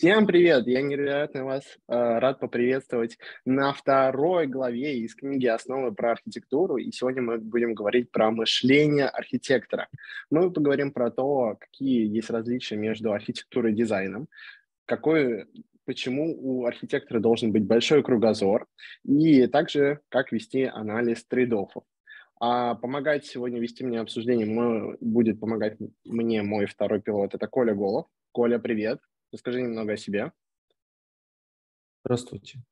Всем привет! Я невероятно вас э, рад поприветствовать на второй главе из книги «Основы про архитектуру». И сегодня мы будем говорить про мышление архитектора. Мы поговорим про то, какие есть различия между архитектурой и дизайном, какой, почему у архитектора должен быть большой кругозор, и также как вести анализ трейдофов. А помогать сегодня вести мне обсуждение будет помогать мне мой второй пилот, это Коля Голов. Коля, привет. Расскажи немного о себе. Здравствуйте.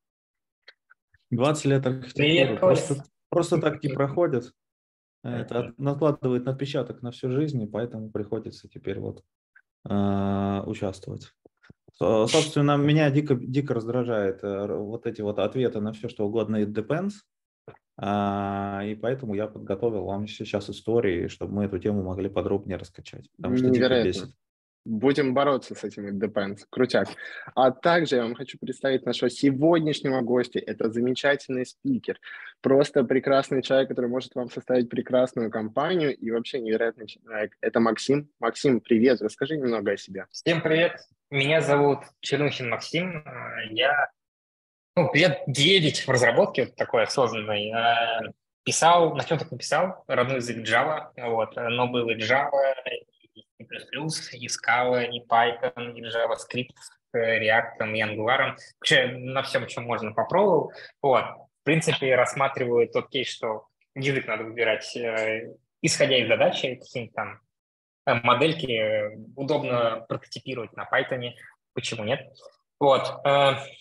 20 лет архитектуры просто, просто так не проходят. Это накладывает отпечаток на всю жизнь, и поэтому приходится теперь вот э, участвовать. Собственно, меня дико, дико раздражает э, вот эти вот ответы на все, что угодно, it depends. А, и поэтому я подготовил вам сейчас истории, чтобы мы эту тему могли подробнее раскачать. Потому что дико бесит. Будем бороться с этими depends. Крутяк. А также я вам хочу представить нашего сегодняшнего гостя. Это замечательный спикер. Просто прекрасный человек, который может вам составить прекрасную компанию и вообще невероятный человек. Это Максим. Максим, привет. Расскажи немного о себе. Всем привет. Меня зовут Чернухин Максим. Я ну, лет 9 в разработке вот такой осознанной. Э, писал, на чем так написал, родной язык Java, вот, но был и Java, C++, и Scala, и Python, и JavaScript, React, и Angular. Вообще на всем, чем можно, попробовал. Вот. В принципе, рассматриваю тот кейс, что язык надо выбирать, э, исходя из задачи, какие-нибудь там э, модельки э, удобно прототипировать на Python, почему нет. Вот.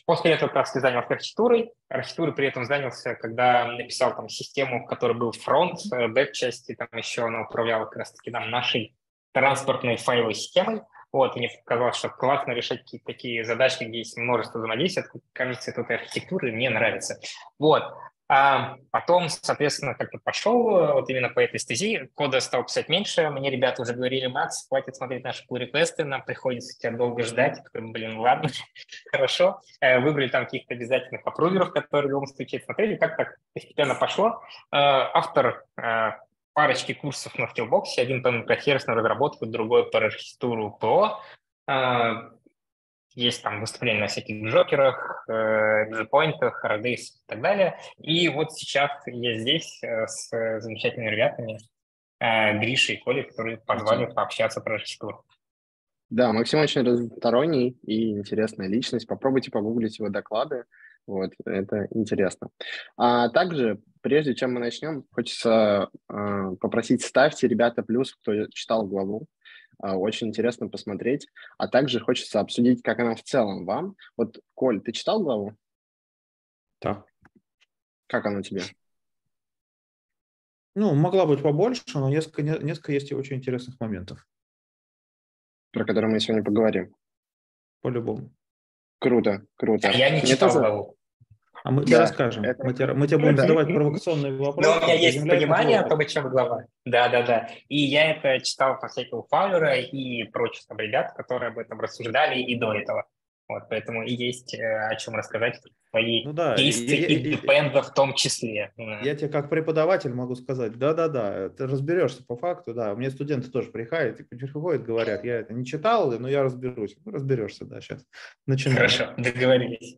После этого как раз я занялся архитектурой. Архитектурой при этом занялся, когда написал там систему, в которой был фронт, бэк-части, там еще она управляла как раз-таки там нашей транспортной файловой системой. Вот, мне показалось, что классно решать какие-то такие задачи, где есть множество взаимодействий. Кажется, это архитектура, мне нравится. Вот. А потом, соответственно, как-то пошел вот именно по этой стези. Кода стал писать меньше. Мне ребята уже говорили, Макс, хватит смотреть наши pull-реквесты, нам приходится тебя долго ждать. Такой, блин, ладно, хорошо. Э, выбрали там каких-то обязательных аппруверов, которые в любом случае смотрели, как так постепенно пошло. Э, автор парочки курсов на Skillbox, один по микросервисную разработку, другой по архитектуру ПО. А, есть там выступления на всяких джокерах, джипоинтах, э, Redis и так далее. И вот сейчас я здесь э, с замечательными ребятами, э, Гришей и Колей, которые позвали пообщаться про архитектуру. Да, Максим очень разносторонний и интересная личность. Попробуйте погуглить его доклады. Вот, это интересно. А также, прежде чем мы начнем, хочется э, попросить, ставьте, ребята, плюс, кто читал главу. Э, очень интересно посмотреть. А также хочется обсудить, как она в целом вам. Вот, Коль, ты читал главу? Да. Как она тебе? Ну, могла быть побольше, но несколько, несколько есть и очень интересных моментов. Про которые мы сегодня поговорим. По-любому. Круто, круто. Я не читал главу. А мы да, тебе расскажем. Это... Мы, тебе, мы тебе будем задавать провокационные вопросы. Но у меня есть понимание о том, о чем глава. Да, да, да. И я это читал по всякого Фаулера и прочих там ребят, которые об этом рассуждали и до этого. Вот, поэтому и есть э, о чем рассказать свои ну, да, действия и, и, и в том числе. Я тебе как преподаватель могу сказать, да-да-да, ты разберешься по факту, да. У меня студенты тоже приходят и приходят, говорят, я это не читал, но я разберусь. Ну, разберешься, да, сейчас. Начинаем. Хорошо, договорились.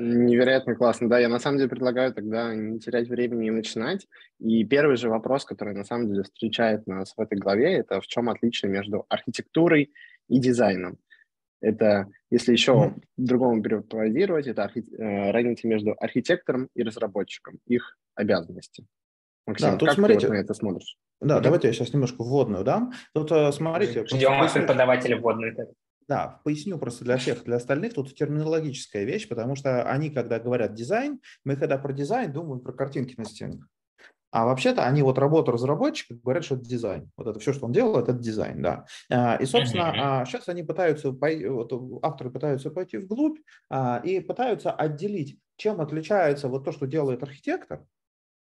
Невероятно классно. Да, я на самом деле предлагаю тогда не терять времени и начинать. И первый же вопрос, который на самом деле встречает нас в этой главе, это в чем отличие между архитектурой и дизайном. Это, если еще mm-hmm. другому перефразировать, это архи... Э, разница между архитектором и разработчиком, их обязанности. Максим, да, тут как смотрите, ты вот на это смотришь? Да, mm-hmm. давайте я сейчас немножко вводную дам. Тут э, смотрите. Ждем преподавателя вводную. Да, поясню просто для всех, для остальных. Тут терминологическая вещь, потому что они, когда говорят дизайн, мы когда про дизайн думаем про картинки на стенах. А вообще-то они вот работу разработчика говорят, что это дизайн. Вот это все, что он делал, это дизайн, да. А, и, собственно, сейчас они пытаются, вот авторы пытаются пойти вглубь а, и пытаются отделить, чем отличается вот то, что делает архитектор,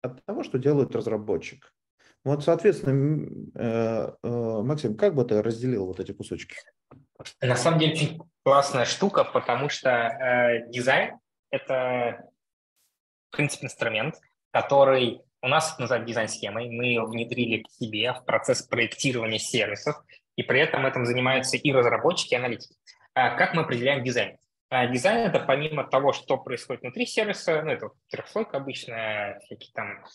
от того, что делает разработчик. Вот, соответственно, э, э, Максим, как бы ты разделил вот эти кусочки? На самом деле очень классная штука, потому что э, дизайн – это, в принципе, инструмент, который у нас называют дизайн-схемой. Мы ее внедрили к себе в процесс проектирования сервисов, и при этом этим занимаются и разработчики, и аналитики. как мы определяем дизайн? Дизайн – это помимо того, что происходит внутри сервиса, ну, это трехслойка обычная, всякие там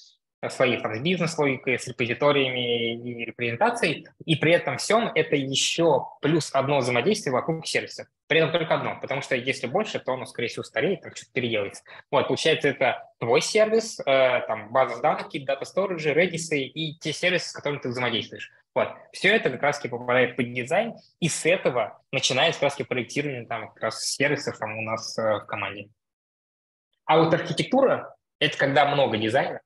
свои там, с бизнес-логикой, с репозиториями и репрезентацией, и при этом всем это еще плюс одно взаимодействие вокруг сервиса. При этом только одно, потому что если больше, то оно, скорее всего, стареет, там что-то переделается. Вот, получается, это твой сервис, э, там, база данных, какие-то дата сториджи, Redis и те сервисы, с которыми ты взаимодействуешь. Вот, все это как раз попадает под дизайн, и с этого начинается как раз проектирование там как раз сервисов там у нас э, в команде. А вот архитектура – это когда много дизайна,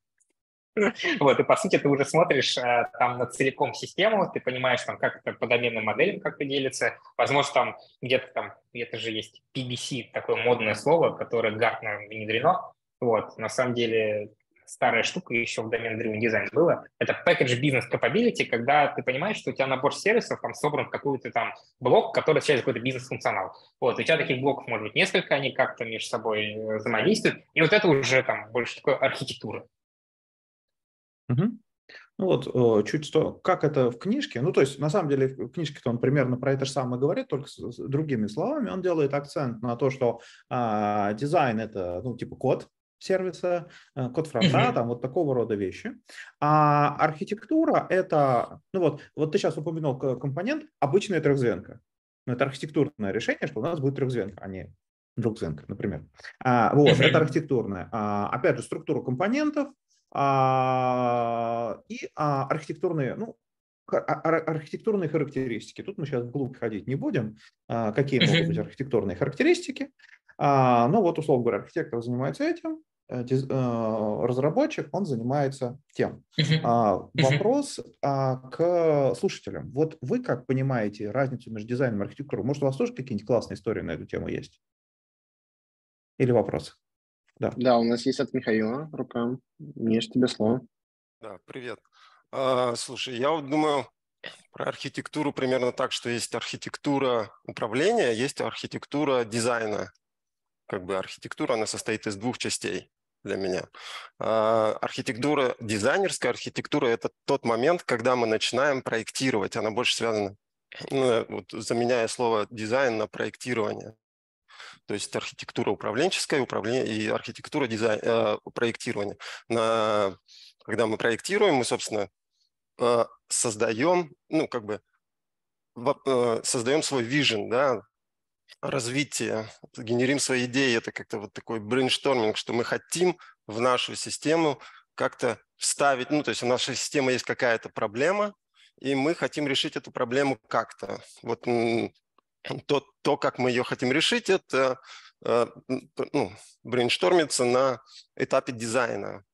Вот, и по сути ты уже смотришь э, там на целиком систему, ты понимаешь, там, как это по доменным моделям как-то делится. Возможно, там где-то там, где-то же есть PBC, такое модное слово, которое Гартнер внедрено. Вот, на самом деле старая штука еще в домен Driven Design было. Это Package Business Capability, когда ты понимаешь, что у тебя набор сервисов там собран в какой-то там блок, который отвечает какой-то бизнес-функционал. Вот, у тебя таких блоков может быть несколько, они как-то между собой э, взаимодействуют, и вот это уже там больше такой архитектура. Угу. Ну вот, чуть что, как это в книжке, ну то есть на самом деле в книжке-то он примерно про это же самое говорит, только с, с другими словами, он делает акцент на то, что а, дизайн это, ну типа код сервиса, э, код фронта, uh-huh. там вот такого рода вещи. А архитектура это, ну вот, вот ты сейчас упомянул компонент, обычная трехзвенка. Но это архитектурное решение, что у нас будет трехзвенка, а не двухзвенка, например. А, вот, uh-huh. это архитектурное. А, опять же, структура компонентов, и а, архитектурные, ну, а, архитектурные характеристики. Тут мы сейчас вглубь ходить не будем, какие могут быть архитектурные характеристики. Но вот, условно говоря, архитектор занимается этим, э, э, разработчик, он занимается тем. Вопрос к слушателям. Вот вы как понимаете разницу между дизайном и архитектурой? Может, у вас тоже какие-нибудь классные истории на эту тему есть? Или вопросы? Да. да, у нас есть от Михаила рука. Миш, тебе слово. Да, привет. А, слушай, я вот думаю про архитектуру примерно так, что есть архитектура управления, есть архитектура дизайна. Как бы архитектура, она состоит из двух частей для меня. А, архитектура, дизайнерская архитектура – это тот момент, когда мы начинаем проектировать. Она больше связана, ну, вот, заменяя слово дизайн на проектирование. То есть архитектура управленческая управление, и архитектура дизайн, э, проектирования. На, когда мы проектируем, мы, собственно, э, создаем, ну, как бы, э, создаем свой vision, да, развитие, генерим свои идеи. Это как-то вот такой brainstorming, что мы хотим в нашу систему как-то вставить, ну, то есть у нашей системы есть какая-то проблема, и мы хотим решить эту проблему как-то. Вот то, то, как мы ее хотим решить, это э, ну, брейнштормится на этапе дизайна.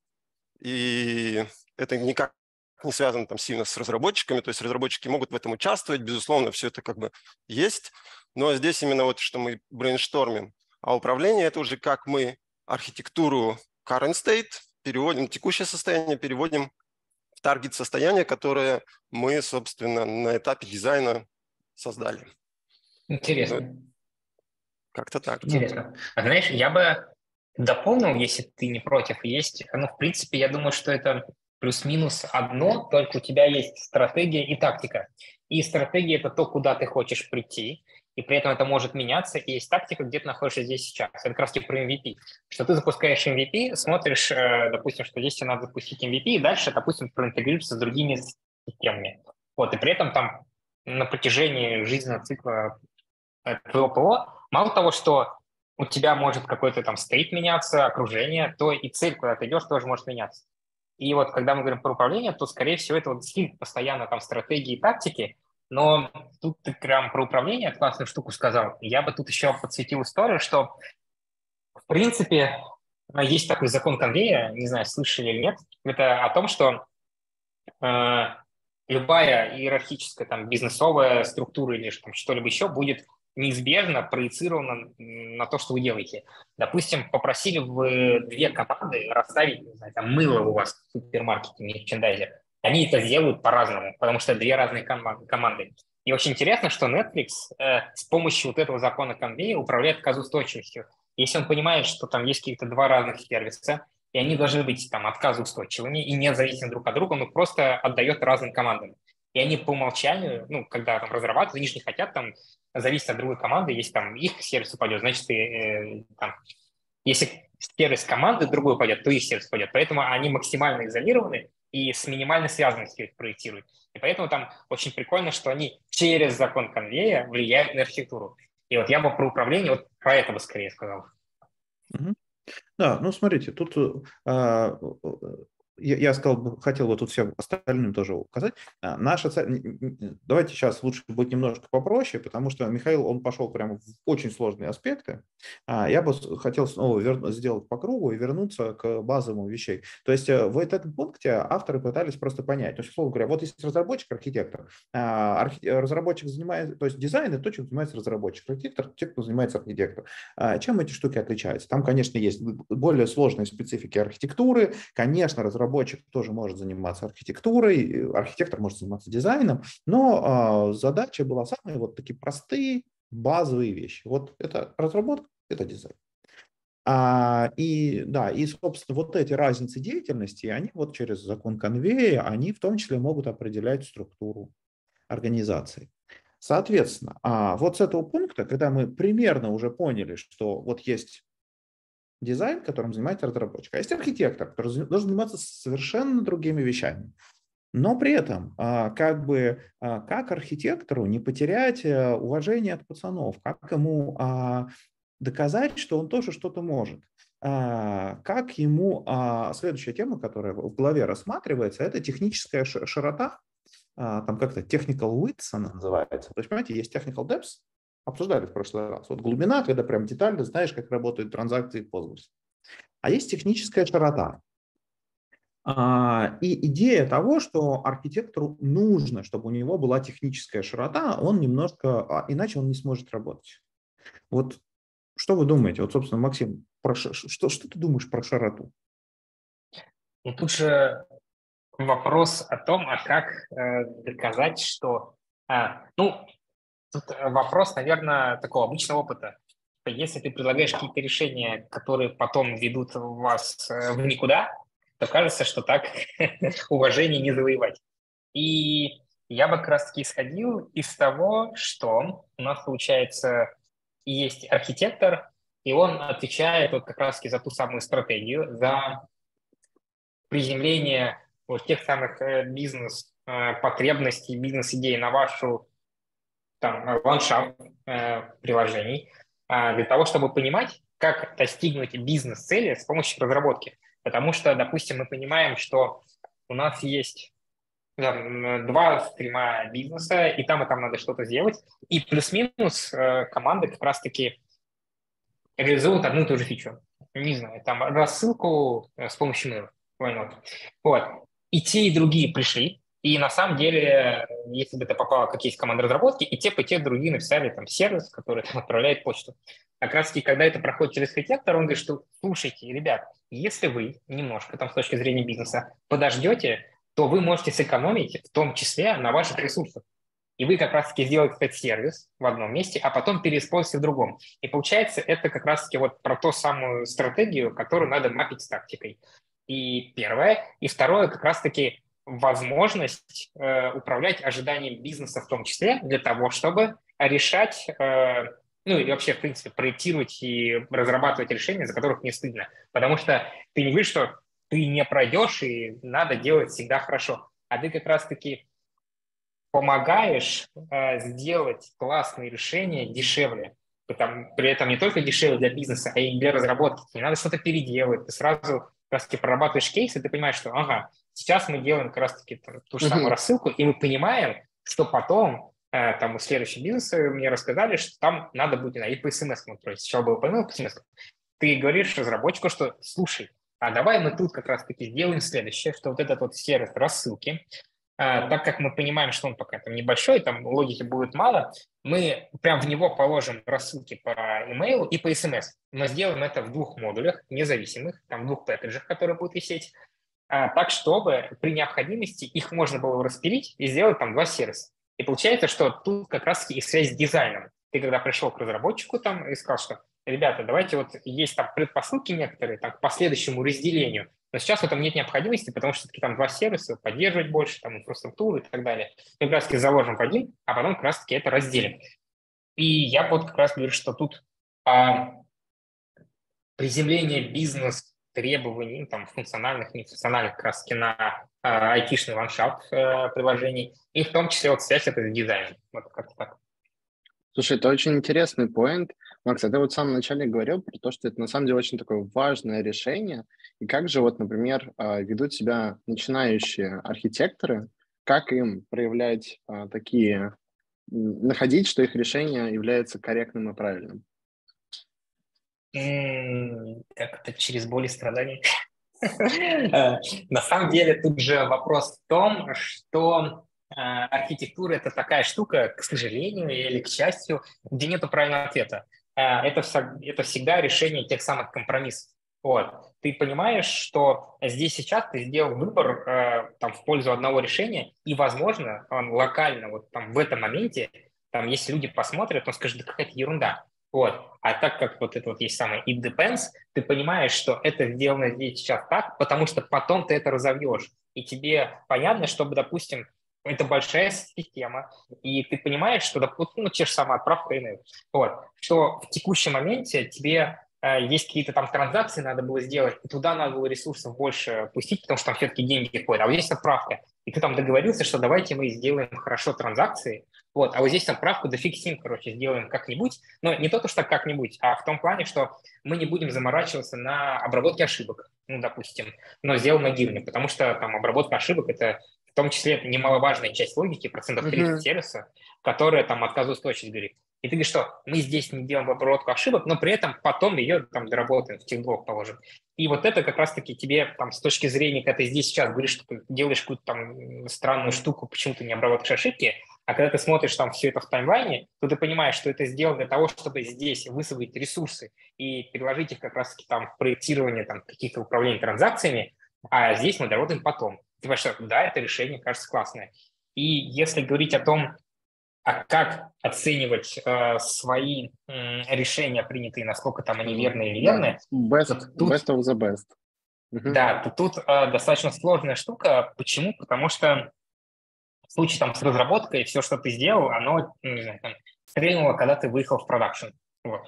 И это никак не связано там сильно с разработчиками, то есть разработчики могут в этом участвовать, безусловно, все это как бы есть, но здесь именно вот, что мы брейнштормим. А управление – это уже как мы архитектуру current state переводим, текущее состояние переводим в target состояние, которое мы, собственно, на этапе дизайна создали. Интересно. Как-то так. Интересно. А знаешь, я бы дополнил, если ты не против, есть, ну, в принципе, я думаю, что это плюс-минус одно, только у тебя есть стратегия и тактика. И стратегия – это то, куда ты хочешь прийти, и при этом это может меняться, и есть тактика, где ты находишься здесь сейчас. Это как раз таки про MVP. Что ты запускаешь MVP, смотришь, э, допустим, что здесь тебе надо запустить MVP, и дальше, допустим, проинтегрироваться с другими системами. Вот, и при этом там на протяжении жизненного цикла твоего ПО, мало того, что у тебя может какой-то там стейт меняться, окружение, то и цель, куда ты идешь, тоже может меняться. И вот когда мы говорим про управление, то, скорее всего, это вот стиль постоянно там стратегии и тактики, но тут ты прям про управление классную штуку сказал. Я бы тут еще подсветил историю, что, в принципе, есть такой закон конвейера, не знаю, слышали или нет, это о том, что э, любая иерархическая там бизнесовая структура или что-либо еще будет неизбежно проецировано на то, что вы делаете. Допустим, попросили вы две команды расставить, не знаю, там мыло у вас в супермаркете, мерчендайзер. Они это делают по-разному, потому что две разные ком- команды. И очень интересно, что Netflix э, с помощью вот этого закона конвейера управляет казустойчивостью. Если он понимает, что там есть какие-то два разных сервиса, и они должны быть там отказоустойчивыми и не зависимы друг от друга, он просто отдает разным командам. И они по умолчанию, ну, когда там разрабатывают, они же не хотят там зависит от другой команды. Если там их сервис упадет, значит, э, там, если сервис команды другой упадет, то их сервис упадет. Поэтому они максимально изолированы и с минимальной связанностью их проектируют. И поэтому там очень прикольно, что они через закон конвея влияют на архитектуру. И вот я бы про управление вот про это бы скорее сказал. Да, ну смотрите, тут а, я, я сказал, хотел бы тут всем остальным тоже указать. А, наша цель, давайте сейчас лучше будет немножко попроще, потому что Михаил, он пошел прямо в очень сложные аспекты. А, я бы хотел снова вер... сделать по кругу и вернуться к базовым вещей. То есть э, в этом пункте авторы пытались просто понять. То есть, условно говоря, вот есть разработчик, архитектор. А, архи... Разработчик занимается, то есть дизайн – это то, чем занимается разработчик. Архитектор – те, кто занимается архитектор. Чем эти штуки отличаются? Там, конечно, есть более сложные специфики архитектуры. Конечно, разработчик разработчик тоже может заниматься архитектурой, архитектор может заниматься дизайном, но а, задача была самые вот такие простые, базовые вещи. Вот это разработка, это дизайн. А, и да, и, собственно, вот эти разницы деятельности, они вот через закон конвея, они в том числе могут определять структуру организации. Соответственно, а вот с этого пункта, когда мы примерно уже поняли, что вот есть дизайн, которым занимается разработчик, а есть архитектор, который должен заниматься совершенно другими вещами. Но при этом, а, как бы, а, как архитектору не потерять э, уважение от пацанов, как ему а, доказать, что он тоже что-то может. Как ему... Следующая тема, которая в главе рассматривается, это техническая широта, там как-то technical width она называется. То есть, понимаете, есть technical depth, обсуждали в прошлый раз. Вот глубина, когда прям детально знаешь, как работают транзакции в Postgres. А есть техническая широта. А, и идея того, что архитектору нужно, чтобы у него была техническая широта, он немножко, а, иначе он не сможет работать. Вот что вы думаете? Вот, собственно, Максим, про, что, что ты думаешь про широту? Ну, тут же вопрос о том, а как э, доказать, что... А, ну, Тут э, вопрос, наверное, такого обычного опыта. Если ты предлагаешь какие-то решения, которые потом ведут вас э, в никуда, то кажется, что так уважение не завоевать. И я бы как раз-таки исходил из того, что у нас, получается, есть архитектор, и он отвечает вот как раз-таки за ту самую стратегию, за приземление вот тех самых э, бизнес-потребностей, бизнес-идей на вашу там, э, ландшафт э, приложений э, для того, чтобы понимать, как достигнуть бизнес-цели с помощью разработки. Потому что, допустим, мы понимаем, что у нас есть там, два стрима бизнеса, и там, и там надо что-то сделать, и плюс-минус э, команды как раз-таки реализуют одну и ту же фичу. Не знаю, там рассылку э, с помощью мыла. Вот. И те, и другие пришли, и на самом деле, если бы это попало как есть команда разработки, и те, и те другие написали там сервис, который там, отправляет почту. Как раз таки, когда это проходит через архитектор, он говорит, что слушайте, ребят, если вы немножко там с точки зрения бизнеса подождете, то вы можете сэкономить в том числе на ваших ресурсах. И вы как раз-таки сделаете этот сервис в одном месте, а потом переиспользуете в другом. И получается, это как раз-таки вот про ту самую стратегию, которую надо мапить с тактикой. И первое. И второе, как раз-таки возможность э, управлять ожиданием бизнеса в том числе для того, чтобы решать, э, ну и вообще, в принципе, проектировать и разрабатывать решения, за которых не стыдно. Потому что ты не видишь, что ты не пройдешь, и надо делать всегда хорошо. А ты как раз-таки помогаешь э, сделать классные решения дешевле. Потому, при этом не только дешевле для бизнеса, а и для разработки. Не надо что-то переделывать. Ты сразу как раз-таки прорабатываешь кейс, и ты понимаешь, что ага, Сейчас мы делаем как раз-таки ту же самую рассылку, и мы понимаем, что потом э, там у следующего бизнеса мне рассказали, что там надо будет и по смс строить. Сначала было по по смс Ты говоришь разработчику, что слушай, а давай мы тут как раз-таки сделаем следующее, что вот этот вот сервис рассылки, а, так как мы понимаем, что он пока там небольшой, там логики будет мало, мы прям в него положим рассылки по email и по смс. Мы сделаем это в двух модулях независимых, там в двух пэкэджах, которые будут висеть. А, так, чтобы при необходимости их можно было распилить и сделать там два сервиса. И получается, что тут как раз и связь с дизайном. Ты когда пришел к разработчику там и сказал, что ребята, давайте вот есть там предпосылки некоторые там, к последующему разделению, но сейчас в этом нет необходимости, потому что таки там два сервиса, поддерживать больше, там инфраструктуру и так далее. Мы как раз таки заложим в один, а потом как раз таки это разделим. И я вот как раз говорю, что тут а, приземление бизнес требований, там, функциональных, нефункциональных, как раз на а, айтишный ландшафт а, приложений, и в том числе вот связь это с дизайном. Вот как-то так. Слушай, это очень интересный поинт. Макс, а ты вот в самом начале говорил про то, что это на самом деле очень такое важное решение. И как же вот, например, а, ведут себя начинающие архитекторы, как им проявлять а, такие, находить, что их решение является корректным и правильным? Как это через боль и страдания? Э, на самом деле тут же вопрос в том, что а, архитектура это такая штука, к сожалению или к счастью, где нет правильного ответа. А, это, это всегда решение тех самых компромиссов. Вот. Ты понимаешь, что здесь сейчас ты сделал выбор э, там, в пользу одного решения, и, возможно, он локально, вот там в этом моменте, там, если люди посмотрят, он скажет, да какая-то ерунда. Вот. А так как вот это вот есть самое it depends, ты понимаешь, что это сделано здесь сейчас так, потому что потом ты это разовьешь. И тебе понятно, чтобы, допустим, это большая система, и ты понимаешь, что, допустим, ну, те же самые отправка email, вот, что в текущем моменте тебе э, есть какие-то там транзакции надо было сделать, и туда надо было ресурсов больше пустить, потому что там все-таки деньги ходят, а вот здесь отправка, и ты там договорился, что давайте мы сделаем хорошо транзакции, вот, а вот здесь отправку дофиксим, короче, сделаем как-нибудь, но не то, что как-нибудь, а в том плане, что мы не будем заморачиваться на обработке ошибок, ну, допустим, но сделаем гирне, потому что там обработка ошибок – это в том числе немаловажная часть логики, процентов 30 uh-huh. сервиса, которая там отказоустойчивость говорит. И ты говоришь, что мы здесь не делаем обработку ошибок, но при этом потом ее там доработаем, в техблок положим. И вот это как раз-таки тебе там с точки зрения, когда ты здесь сейчас говоришь, что ты делаешь какую-то там странную штуку, почему ты не обрабатываешь ошибки, а когда ты смотришь там все это в таймлайне, то ты понимаешь, что это сделано для того, чтобы здесь высвоить ресурсы и переложить их как раз-таки там в проектирование там каких-то управлений транзакциями, а здесь мы доработаем потом. Ты понимаешь, что да, это решение кажется классное. И если говорить о том, а как оценивать э, свои э, решения принятые, насколько там они верные или верные? Best, тут, best of the best. Да, то тут э, достаточно сложная штука. Почему? Потому что случае там с разработкой все, что ты сделал, оно, ну, не знаю, там, стрельнуло, когда ты выехал в продакшн. Вот.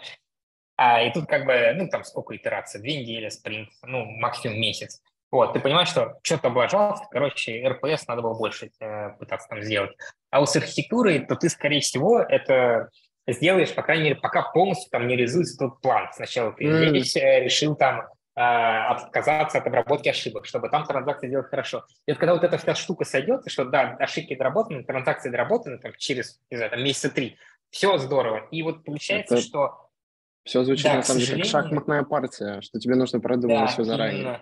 А, и тут как бы, ну, там сколько итераций? Две недели, спринт, ну, максимум месяц. Вот, ты понимаешь, что что-то облажался, короче, РПС надо было больше э, пытаться там сделать. А вот с архитектурой, то ты, скорее всего, это сделаешь, по крайней мере, пока полностью там не реализуется тот план. Сначала ты mm. здесь э, решил там отказаться от обработки ошибок, чтобы там транзакции сделать хорошо. И вот когда вот эта вся штука сойдет, и что да, ошибки доработаны, транзакции доработаны там, через, не знаю, там, месяца три, все здорово. И вот получается, это... что... Все звучит, да, на самом деле, как шахматная партия, что тебе нужно продумать да, все заранее. Именно.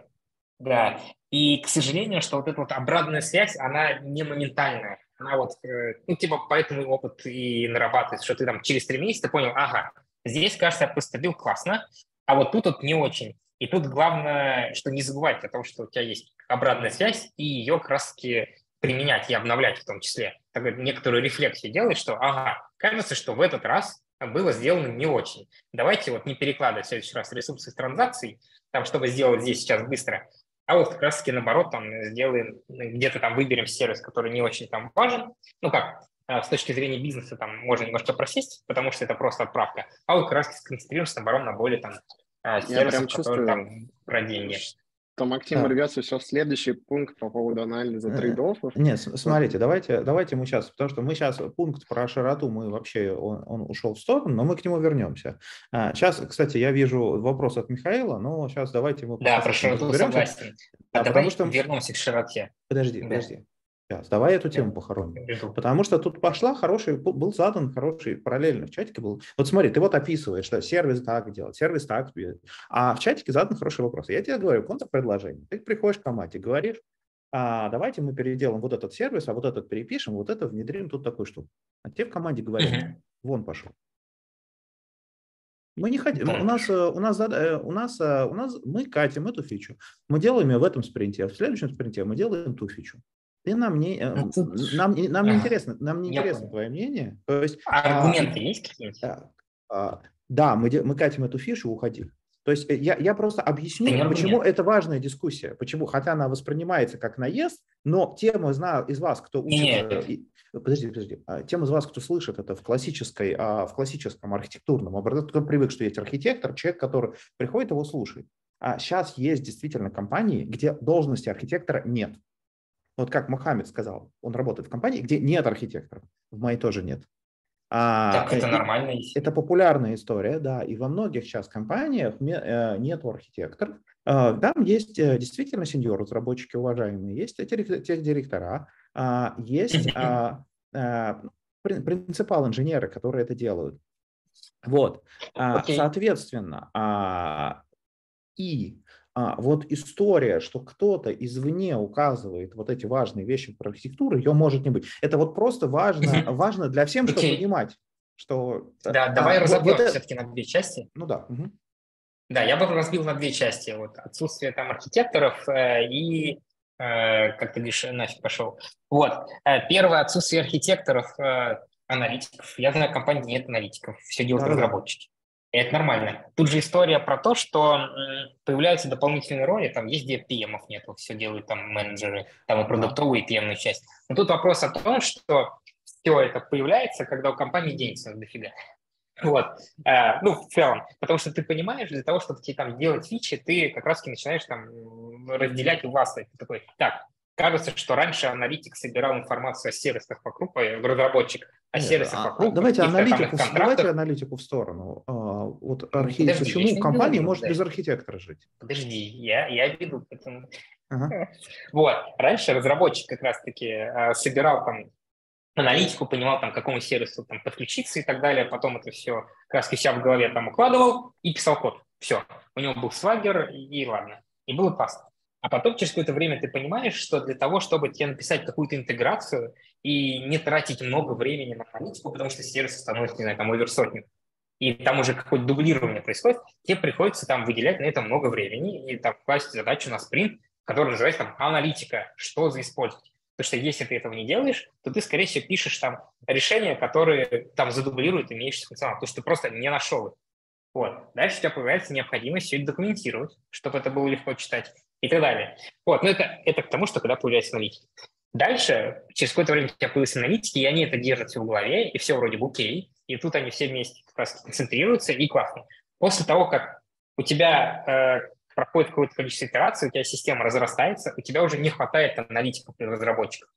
Да, и, к сожалению, что вот эта вот обратная связь, она не моментальная. Она вот, э, ну, типа, поэтому опыт и нарабатывается, что ты там через три месяца понял, ага, здесь, кажется, я поступил классно, а вот тут вот не очень. И тут главное, что не забывать о том, что у тебя есть обратная связь, и ее как раз таки применять и обновлять в том числе. Так, некоторую рефлексию делать, что, ага, кажется, что в этот раз было сделано не очень. Давайте вот не перекладывать в следующий раз ресурсы транзакций, там, чтобы сделать здесь сейчас быстро, а вот как раз-таки наоборот, там сделаем, где-то там выберем сервис, который не очень там важен. Ну как, а, с точки зрения бизнеса там можно немножко просесть, потому что это просто отправка. А вот как раз сконцентрируемся, наоборот, на более там а, сервисов, которые там про деньги то Максим да. рвется все в следующий пункт по поводу анализа э, трейдофов. Нет, смотрите, давайте, давайте мы сейчас, потому что мы сейчас пункт про широту, мы вообще, он, он ушел в сторону, но мы к нему вернемся. Сейчас, а, кстати, я вижу вопрос от Михаила, но сейчас давайте мы... Да, про широту согласен. Да, а потому что... вернемся к широте. Подожди, да. подожди. Сейчас, давай эту тему похороним. Потому что тут пошла хороший, был задан хороший, параллельно в чатике был. Вот смотри, ты вот описываешь, что сервис так делает, сервис так делает. А в чатике задан хороший вопрос. Я тебе говорю, контрпредложение. Ты приходишь к команде, говоришь, а давайте мы переделаем вот этот сервис, а вот этот перепишем, вот это внедрим тут такую штуку. А те в команде говорят, uh-huh. вон пошел. Мы не хотим, у нас, э, у нас, э, у нас, э, у нас, мы катим эту фичу, мы делаем ее в этом спринте, а в следующем спринте мы делаем ту фичу. Ты нам не, э, ну, нам, нам не интересно, нам не интересно твое мнение. То есть, а аргументы а, есть какие-нибудь? А, да, мы, мы катим эту фишу, уходи. То есть э, я, я просто объясню, почему это важная дискуссия, почему, хотя она воспринимается как наезд, но тем из, из вас, кто учит, нет. Э, подожди, подожди, а тем из вас, кто слышит это в классической, а, в классическом архитектурном образовании, кто привык, что есть архитектор, человек, который приходит его слушает. А сейчас есть действительно компании, где должности архитектора нет. Вот как Мухаммед сказал, он работает в компании, где нет архитектора. В моей тоже нет. А, так это нормально. Это популярная история, да, и во многих сейчас компаниях э, нет архитекторов. А, там есть э, действительно сеньор-разработчики уважаемые, есть тех директора, а, есть принципал-инженеры, которые это делают. Вот, okay. соответственно, и а, вот история, что кто-то извне указывает вот эти важные вещи про архитектуру, ее может не быть. Это вот просто важно, важно для всем, чтобы okay. понимать, что... Э, да, а, давай разобьем вот все-таки на две части. Ну да. Угу. Да, я бы разбил на две части. Вот отсутствие там архитекторов э, и, э, как ты говоришь, нафиг пошел. Вот. Э, первое, отсутствие архитекторов, э, аналитиков. Я знаю, компании нет аналитиков, все делают да, разработчики. И это нормально. Тут же история про то, что появляются дополнительные роли, там есть где PM нет, все делают там менеджеры, там и продуктовые, и PM часть. Но тут вопрос о том, что все это появляется, когда у компании денег дофига. Вот, а, ну, в целом, потому что ты понимаешь, для того, чтобы тебе там делать фичи, ты как раз-таки начинаешь там разделять и властвовать. Ты такой, так, кажется, что раньше аналитик собирал информацию о сервисах вокруг, разработчик, о сервисах а, вокруг. Давайте аналитику, давайте аналитику в сторону. А, вот архи... Подожди, почему компания может без архитектора жить? Подожди, я, я веду к этому. Ага. Вот, раньше разработчик как раз-таки а, собирал там аналитику, понимал, там, к какому сервису там, подключиться и так далее, потом это все раз себя в голове там укладывал и писал код. Все, у него был свагер, и, и ладно, и было классно. А потом через какое-то время ты понимаешь, что для того, чтобы тебе написать какую-то интеграцию и не тратить много времени на аналитику, потому что сервис становится, не знаю, там овер и там уже какое-то дублирование происходит, тебе приходится там выделять на это много времени и там класть задачу на спринт, которая называется там аналитика, что за использовать. Потому что если ты этого не делаешь, то ты, скорее всего, пишешь там решения, которые там задублируют имеющийся функционал, потому что ты просто не нашел их. Вот. Дальше у тебя появляется необходимость все это документировать, чтобы это было легко читать и так далее. Вот, но это, это к тому, что когда появляются аналитики. Дальше, через какое-то время у тебя появились аналитики, и они это держат все в голове, и все вроде бы окей, и тут они все вместе как раз концентрируются, и классно. После того, как у тебя э, проходит какое-то количество итераций, у тебя система разрастается, у тебя уже не хватает аналитиков и разработчиков.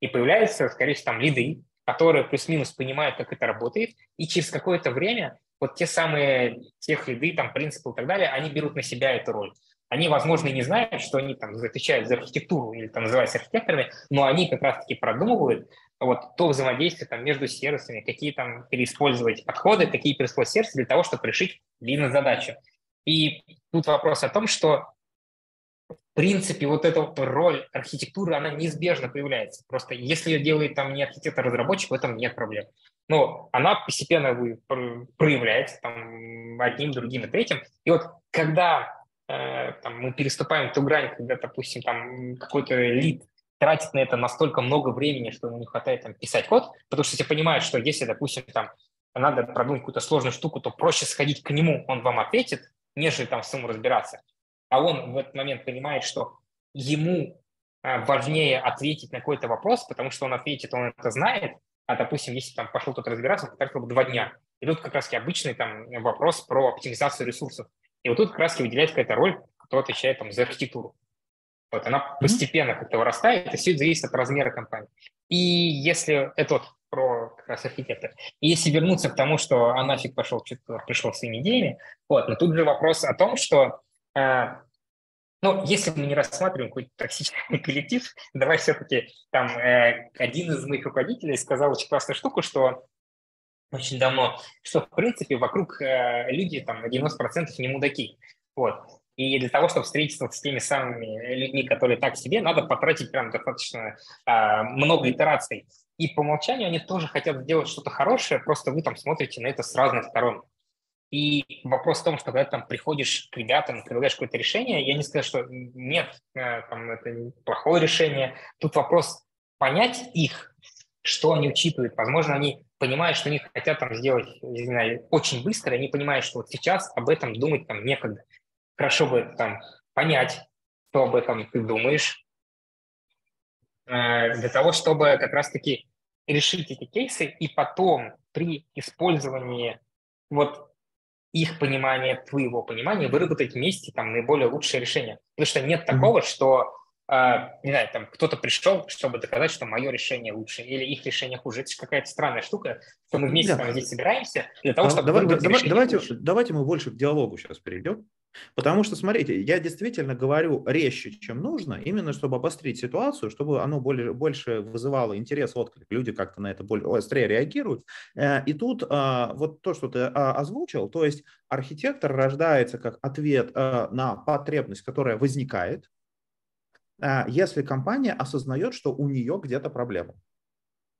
И появляются, скорее всего, там лиды, которые плюс-минус понимают, как это работает, и через какое-то время вот те самые тех лиды, там, принципы и так далее, они берут на себя эту роль. Они, возможно, не знают, что они там отвечают за архитектуру или там называются архитекторами, но они как раз-таки продумывают вот то взаимодействие там между сервисами, какие там переиспользовать подходы, какие переиспользовать сервисы для того, чтобы решить длинную задачу. И тут вопрос о том, что в принципе вот эта роль архитектуры, она неизбежно появляется. Просто если ее делает там не архитектор-разработчик, в этом нет проблем. Но она постепенно проявляется там одним, другим и третьим. И вот когда там, мы переступаем ту грань, когда, допустим, там какой-то лид тратит на это настолько много времени, что ему не хватает там, писать код, потому что все понимают, что если, допустим, там надо продумать какую-то сложную штуку, то проще сходить к нему, он вам ответит, нежели там самому разбираться. А он в этот момент понимает, что ему э, важнее ответить на какой-то вопрос, потому что он ответит, он это знает, а, допустим, если там пошел кто-то разбираться, он потратил бы два дня. И тут как раз обычный там вопрос про оптимизацию ресурсов. И вот тут как раз выделяется какая-то роль, кто отвечает там за архитектуру. Вот она постепенно как-то вырастает, и все это зависит от размера компании. И если это вот про как раз архитектор. И если вернуться к тому, что а нафиг пошел, что-то пришел своими идеями, вот, но тут же вопрос о том, что э, ну, если мы не рассматриваем какой-то токсичный коллектив, давай все-таки там э, один из моих руководителей сказал очень классную штуку, что очень давно, что, в принципе, вокруг э, люди там на 90% не мудаки. Вот. И для того, чтобы встретиться с теми самыми людьми, которые так себе, надо потратить прям достаточно э, много итераций. И по умолчанию они тоже хотят сделать что-то хорошее, просто вы там смотрите на это с разных сторон. И вопрос в том, что когда ты там приходишь к ребятам, предлагаешь какое-то решение, я не скажу, что нет, э, там, это плохое решение. Тут вопрос понять их, что они учитывают. Возможно, они понимают, что они хотят там сделать, не знаю, очень быстро, они понимают, что вот сейчас об этом думать там некогда. Хорошо бы там понять, что об этом ты думаешь, э, для того, чтобы как раз-таки решить эти кейсы и потом при использовании вот их понимания, твоего понимания, выработать вместе там наиболее лучшее решение. Потому что нет такого, что не знаю, там кто-то пришел, чтобы доказать, что мое решение лучше или их решение хуже. Это же какая-то странная штука, что мы вместе да. там здесь собираемся для того, чтобы... Давай, давай, давайте, давайте мы больше к диалогу сейчас перейдем. Потому что, смотрите, я действительно говорю резче, чем нужно, именно чтобы обострить ситуацию, чтобы оно более, больше вызывало интерес, отклик. Люди как-то на это более острее реагируют. Э, и тут а, вот то, что ты а, озвучил, то есть архитектор рождается как ответ э, на потребность, которая возникает, если компания осознает, что у нее где-то проблема,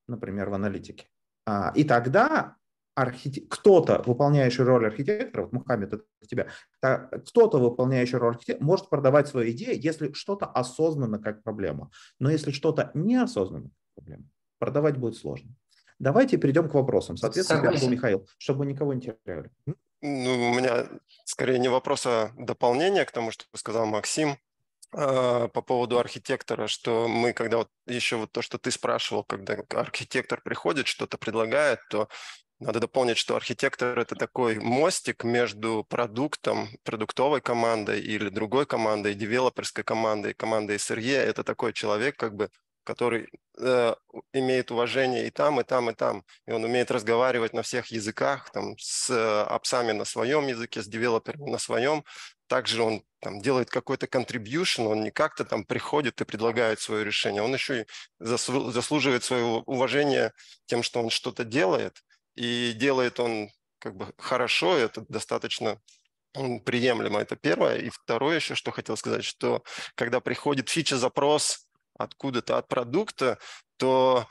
например, в аналитике. А, и тогда архите... кто-то, выполняющий роль архитектора, вот Мухаммед, это тебя, кто-то, выполняющий роль архитектора, может продавать свою идею, если что-то осознанно как проблема. Но если что-то неосознанно как проблема, продавать будет сложно. Давайте перейдем к вопросам. Соответственно, Согласен. был Михаил, чтобы никого не теряли. Ну, у меня скорее не вопрос, а дополнение к тому, что сказал Максим а, по поводу архитектора, что мы, когда вот еще вот то, что ты спрашивал, когда архитектор приходит, что-то предлагает, то надо дополнить, что архитектор – это такой мостик между продуктом, продуктовой командой или другой командой, девелоперской командой, командой SRE. Это такой человек, как бы, который э, имеет уважение и там, и там, и там. И он умеет разговаривать на всех языках, там, с э, апсами на своем языке, с девелоперами на своем. Также он там, делает какой-то contribution, он не как-то там приходит и предлагает свое решение. Он еще и заслуживает своего уважения тем, что он что-то делает – и делает он как бы хорошо, это достаточно приемлемо, это первое. И второе еще, что хотел сказать, что когда приходит фича-запрос откуда-то от продукта, то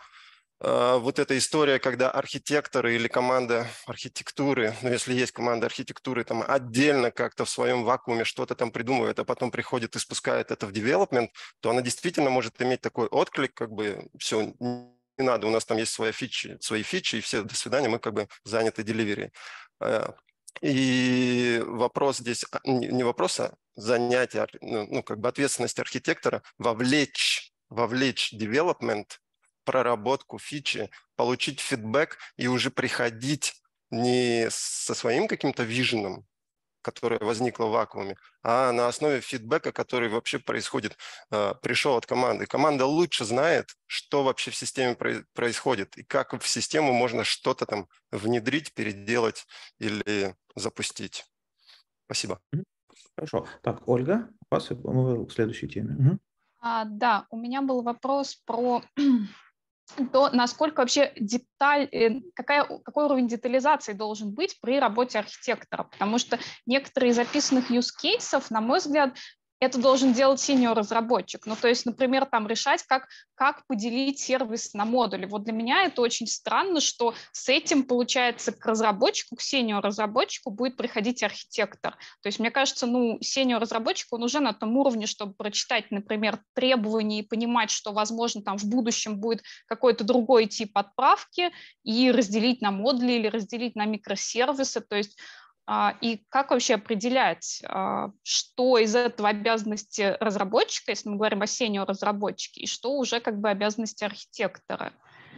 вот эта история, когда архитекторы или команда архитектуры, ну если есть команда архитектуры, там отдельно как-то в своем вакууме что-то там придумывает, а потом приходит и спускает это в development, то она действительно может иметь такой отклик, как бы все, не надо, у нас там есть свои фичи, свои фичи, и все, до свидания, мы как бы заняты деливери. Э, и вопрос здесь, а, не вопрос, а занятие, ну, ну, как бы ответственность архитектора вовлечь, вовлечь development, проработку фичи, получить фидбэк и уже приходить не со своим каким-то виженом, которая возникла в вакууме, а на основе фидбэка, который вообще происходит, э, пришел от команды. Команда лучше знает, что вообще в системе происходит и как в систему можно что-то там внедрить, переделать или запустить. Спасибо. Хорошо. Так, Ольга, вас мы к следующей теме. Угу. А, да, у меня был вопрос про то насколько вообще деталь, э, какая, какой уровень детализации должен быть при работе архитектора, потому что некоторые из описанных use cases, на мой взгляд, это должен делать синьор-разработчик. Ну, то есть, например, там решать, как, как поделить сервис на модули. Вот для меня это очень странно, что с этим, получается, к разработчику, к синьор-разработчику будет приходить архитектор. То есть, мне кажется, ну, синьор-разработчик, он уже на том уровне, чтобы прочитать, например, требования и понимать, что, возможно, там в будущем будет какой-то другой тип отправки и разделить на модули или разделить на микросервисы. То есть и как вообще определять, а, что из этого обязанности разработчика, если мы говорим о сеньор-разработчике, и что уже как бы обязанности архитектора?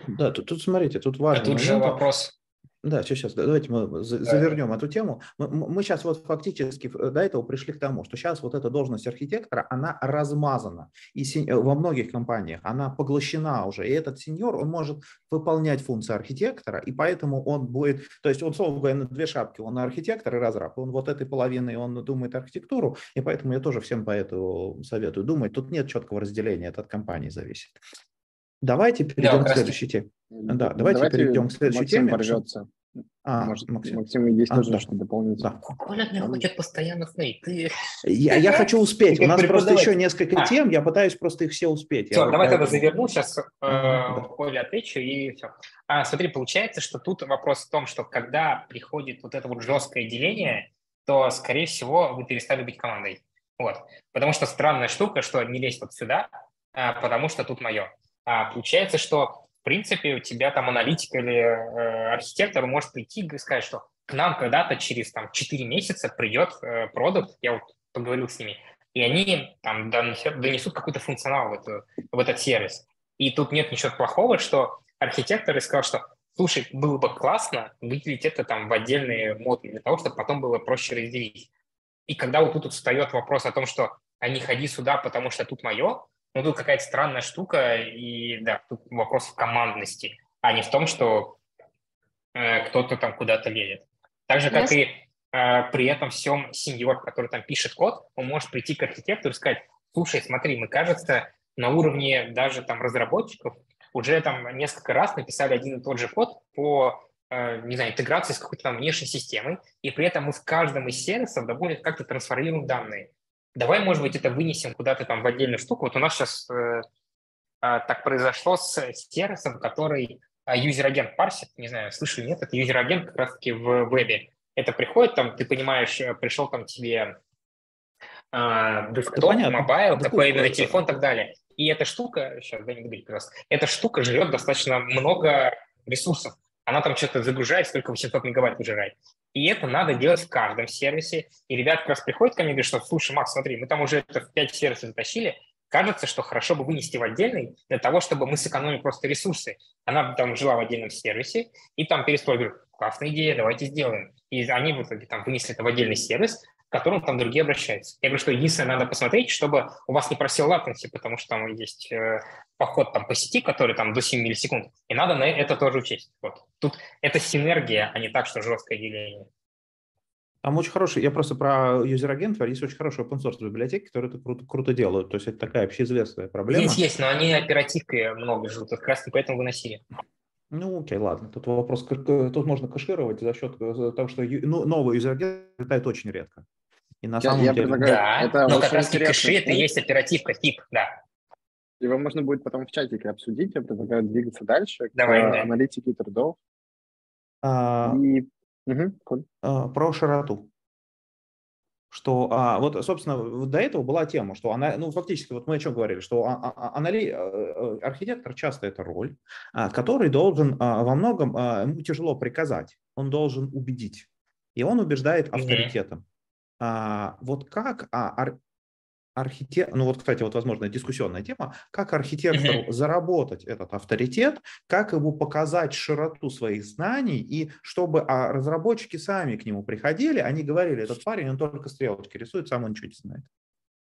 Да, тут, тут смотрите, тут важно. А тут же вопрос, да, сейчас, давайте мы завернем эту тему. Мы, мы сейчас вот фактически до этого пришли к тому, что сейчас вот эта должность архитектора, она размазана. И во многих компаниях она поглощена уже. И этот сеньор, он может выполнять функции архитектора, и поэтому он будет, то есть он, словно говоря, на две шапки, он архитектор и разраб. Он вот этой половиной, он думает архитектуру, и поэтому я тоже всем по этому советую думать. Тут нет четкого разделения, это от компании зависит. Давайте перейдем да, к следующей теме. Да, давайте, давайте перейдем к следующей Максим теме. Порвется. А, Может, Максим, Максим есть тоже а, что дополнить. Да. Коля мне хочет постоянно сныть. Ты... Я, я хочу успеть. У нас просто еще несколько а. тем, я пытаюсь просто их все успеть. Все, я давай тогда заверну, сейчас э, да. Коля отвечу и все. А, смотри, получается, что тут вопрос в том, что когда приходит вот это вот жесткое деление, то, скорее всего, вы перестали быть командой. Вот. Потому что странная штука, что не лезть вот сюда, а, потому что тут мое. А, получается, что в принципе, у тебя там аналитик или э, архитектор может прийти и сказать, что к нам когда-то через там 4 месяца придет э, продукт, я вот поговорил с ними, и они там донесут, донесут какой-то функционал в, эту, в этот сервис. И тут нет ничего плохого, что архитектор сказал, что слушай, было бы классно выделить это там в отдельные модули, для того, чтобы потом было проще разделить. И когда вот тут встает вопрос о том, что а не ходи сюда, потому что тут мое, ну тут какая-то странная штука, и да, тут вопрос в командности, а не в том, что э, кто-то там куда-то лезет. Так же, как yes. и э, при этом всем сеньор, который там пишет код, он может прийти к архитектору и сказать, слушай, смотри, мы, кажется, на уровне даже там разработчиков уже там несколько раз написали один и тот же код по э, не знаю, интеграции с какой-то там внешней системой, и при этом мы в каждом из сервисов довольно как-то трансформируем данные. Давай, может быть, это вынесем куда-то там в отдельную штуку. Вот у нас сейчас э, э, так произошло с сервисом, который э, user agent парсит, не знаю, слышали, нет, это user agent как раз-таки в вебе. Это приходит, там, ты понимаешь, э, пришел там тебе э, desktop, mobile, такой именно телефон и так далее. И эта штука, сейчас, дай мне пожалуйста, эта штука жрет достаточно много ресурсов. Она там что-то загружает, сколько 800 мегабайт выжирает. И это надо делать в каждом сервисе. И ребята как раз приходят ко мне и говорят, что, слушай, Макс, смотри, мы там уже это в 5 сервисов затащили, кажется, что хорошо бы вынести в отдельный для того, чтобы мы сэкономили просто ресурсы. Она там жила в отдельном сервисе, и там перестроили, классная идея, давайте сделаем. И они в итоге там вынесли это в отдельный сервис, к которому там другие обращаются. Я говорю, что единственное, надо посмотреть, чтобы у вас не просил латенси, потому что там есть э, поход там по сети, который там до 7 миллисекунд, и надо на это тоже учесть. Вот. Тут это синергия, а не так, что жесткое деление. Там очень хороший, я просто про юзер-агентов, есть очень хорошие open source библиотеки, которые это круто, круто делают. То есть это такая общеизвестная проблема. Есть, есть, но они оперативкой много живут, как раз поэтому выносили. Ну, окей, ладно. Тут вопрос, тут можно кэшировать за счет э, того, что ну, новый user agent летает очень редко. И на я, самом я деле... Предлагаю, да, это но как раз кэши это и есть оперативка, тип, да. Его можно будет потом в чатике обсудить. Я предлагаю двигаться дальше Давай, к да. аналитике трудов. А, и... угу, а, про широту. Что, а, вот, собственно, до этого была тема, что она, ну, фактически, вот мы о чем говорили, что а, а, анали... Э, э, архитектор часто это роль, а, который должен а, во многом, а, ему тяжело приказать, он должен убедить. И он убеждает авторитетом. А, вот как а, ар, архитектор, ну вот, кстати, вот, возможно, дискуссионная тема, как архитектору mm-hmm. заработать этот авторитет, как ему показать широту своих знаний, и чтобы а разработчики сами к нему приходили, они говорили, этот парень, он только стрелочки рисует, сам он ничего не знает.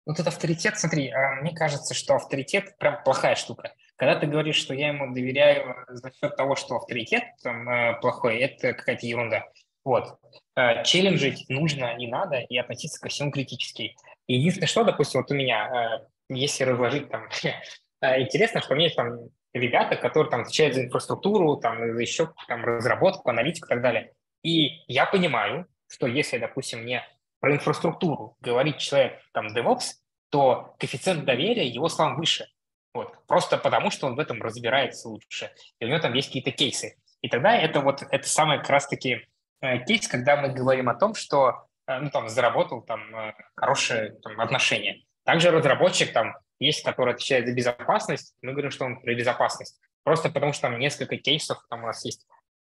Вот этот авторитет, смотри, а, мне кажется, что авторитет прям плохая штука. Когда ты говоришь, что я ему доверяю за счет того, что авторитет там, э, плохой, это какая-то ерунда. Вот. Э, челленджить нужно и надо, и относиться ко всему критически. Единственное, что, допустим, вот у меня, э, если разложить там, э, интересно, что у меня есть там ребята, которые там отвечают за инфраструктуру, там, за еще там, разработку, аналитику и так далее. И я понимаю, что если, допустим, мне про инфраструктуру говорит человек там DevOps, то коэффициент доверия его словам выше. Вот. Просто потому, что он в этом разбирается лучше. И у него там есть какие-то кейсы. И тогда это вот это самое как раз-таки кейс, когда мы говорим о том, что э, ну, там, заработал там, э, хорошие там, отношения. Также разработчик там есть, который отвечает за безопасность, мы говорим, что он про безопасность. Просто потому что там несколько кейсов, там у нас есть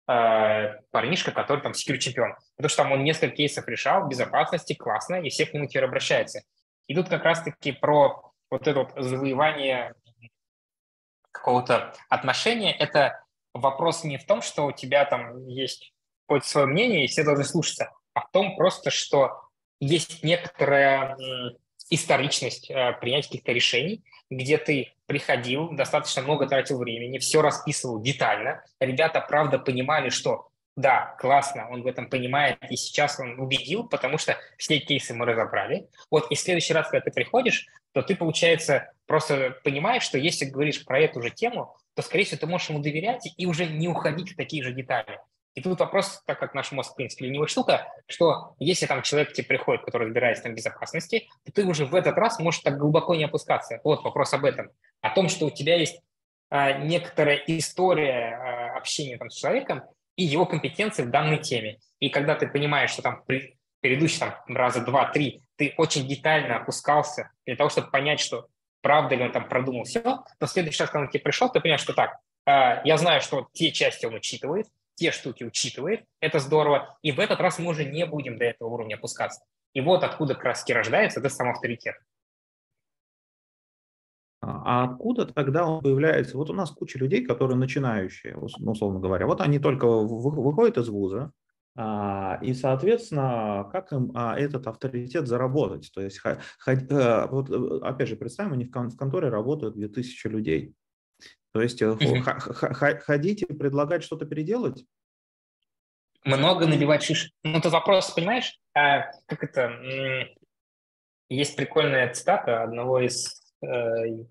э, парнишка, который там security чемпион. Потому что там он несколько кейсов решал, безопасности, классно, и все к нему теперь обращаются. И тут как раз-таки про вот это вот завоевание какого-то отношения, это вопрос не в том, что у тебя там есть какое-то свое мнение, и все должны слушаться, в том просто, что есть некоторая историчность э, принятия каких-то решений, где ты приходил, достаточно много тратил времени, все расписывал детально. Ребята, правда, понимали, что да, классно, он в этом понимает, и сейчас он убедил, потому что все кейсы мы разобрали. Вот, и в следующий раз, когда ты приходишь, то ты, получается, просто понимаешь, что если говоришь про эту же тему, то, скорее всего, ты можешь ему доверять и уже не уходить в такие же детали. И тут вопрос, так как наш мозг, в принципе, ленивая штука, что если там человек к тебе приходит, который разбирается там безопасности, то ты уже в этот раз можешь так глубоко не опускаться. Вот вопрос об этом. О том, что у тебя есть а, некоторая история а, общения там, с человеком и его компетенции в данной теме. И когда ты понимаешь, что там при, предыдущие там, раза два-три ты очень детально опускался для того, чтобы понять, что правда ли он там продумал все, то в следующий раз, когда он тебе пришел, ты понимаешь, что так, а, я знаю, что те части он учитывает, те штуки учитывает, это здорово, и в этот раз мы уже не будем до этого уровня опускаться. И вот откуда краски рождается это сам авторитет. А, а откуда тогда он появляется? Вот у нас куча людей, которые начинающие, условно говоря. Вот они только выходят из вуза, а, и, соответственно, как им этот авторитет заработать? То есть, э, э, опять же, представим, они в конторе работают 2000 людей. То есть mm-hmm. ходить и предлагать что-то переделать? Много набивать шиш. Ну, тут вопрос, понимаешь, а как это... Есть прикольная цитата одного из, э,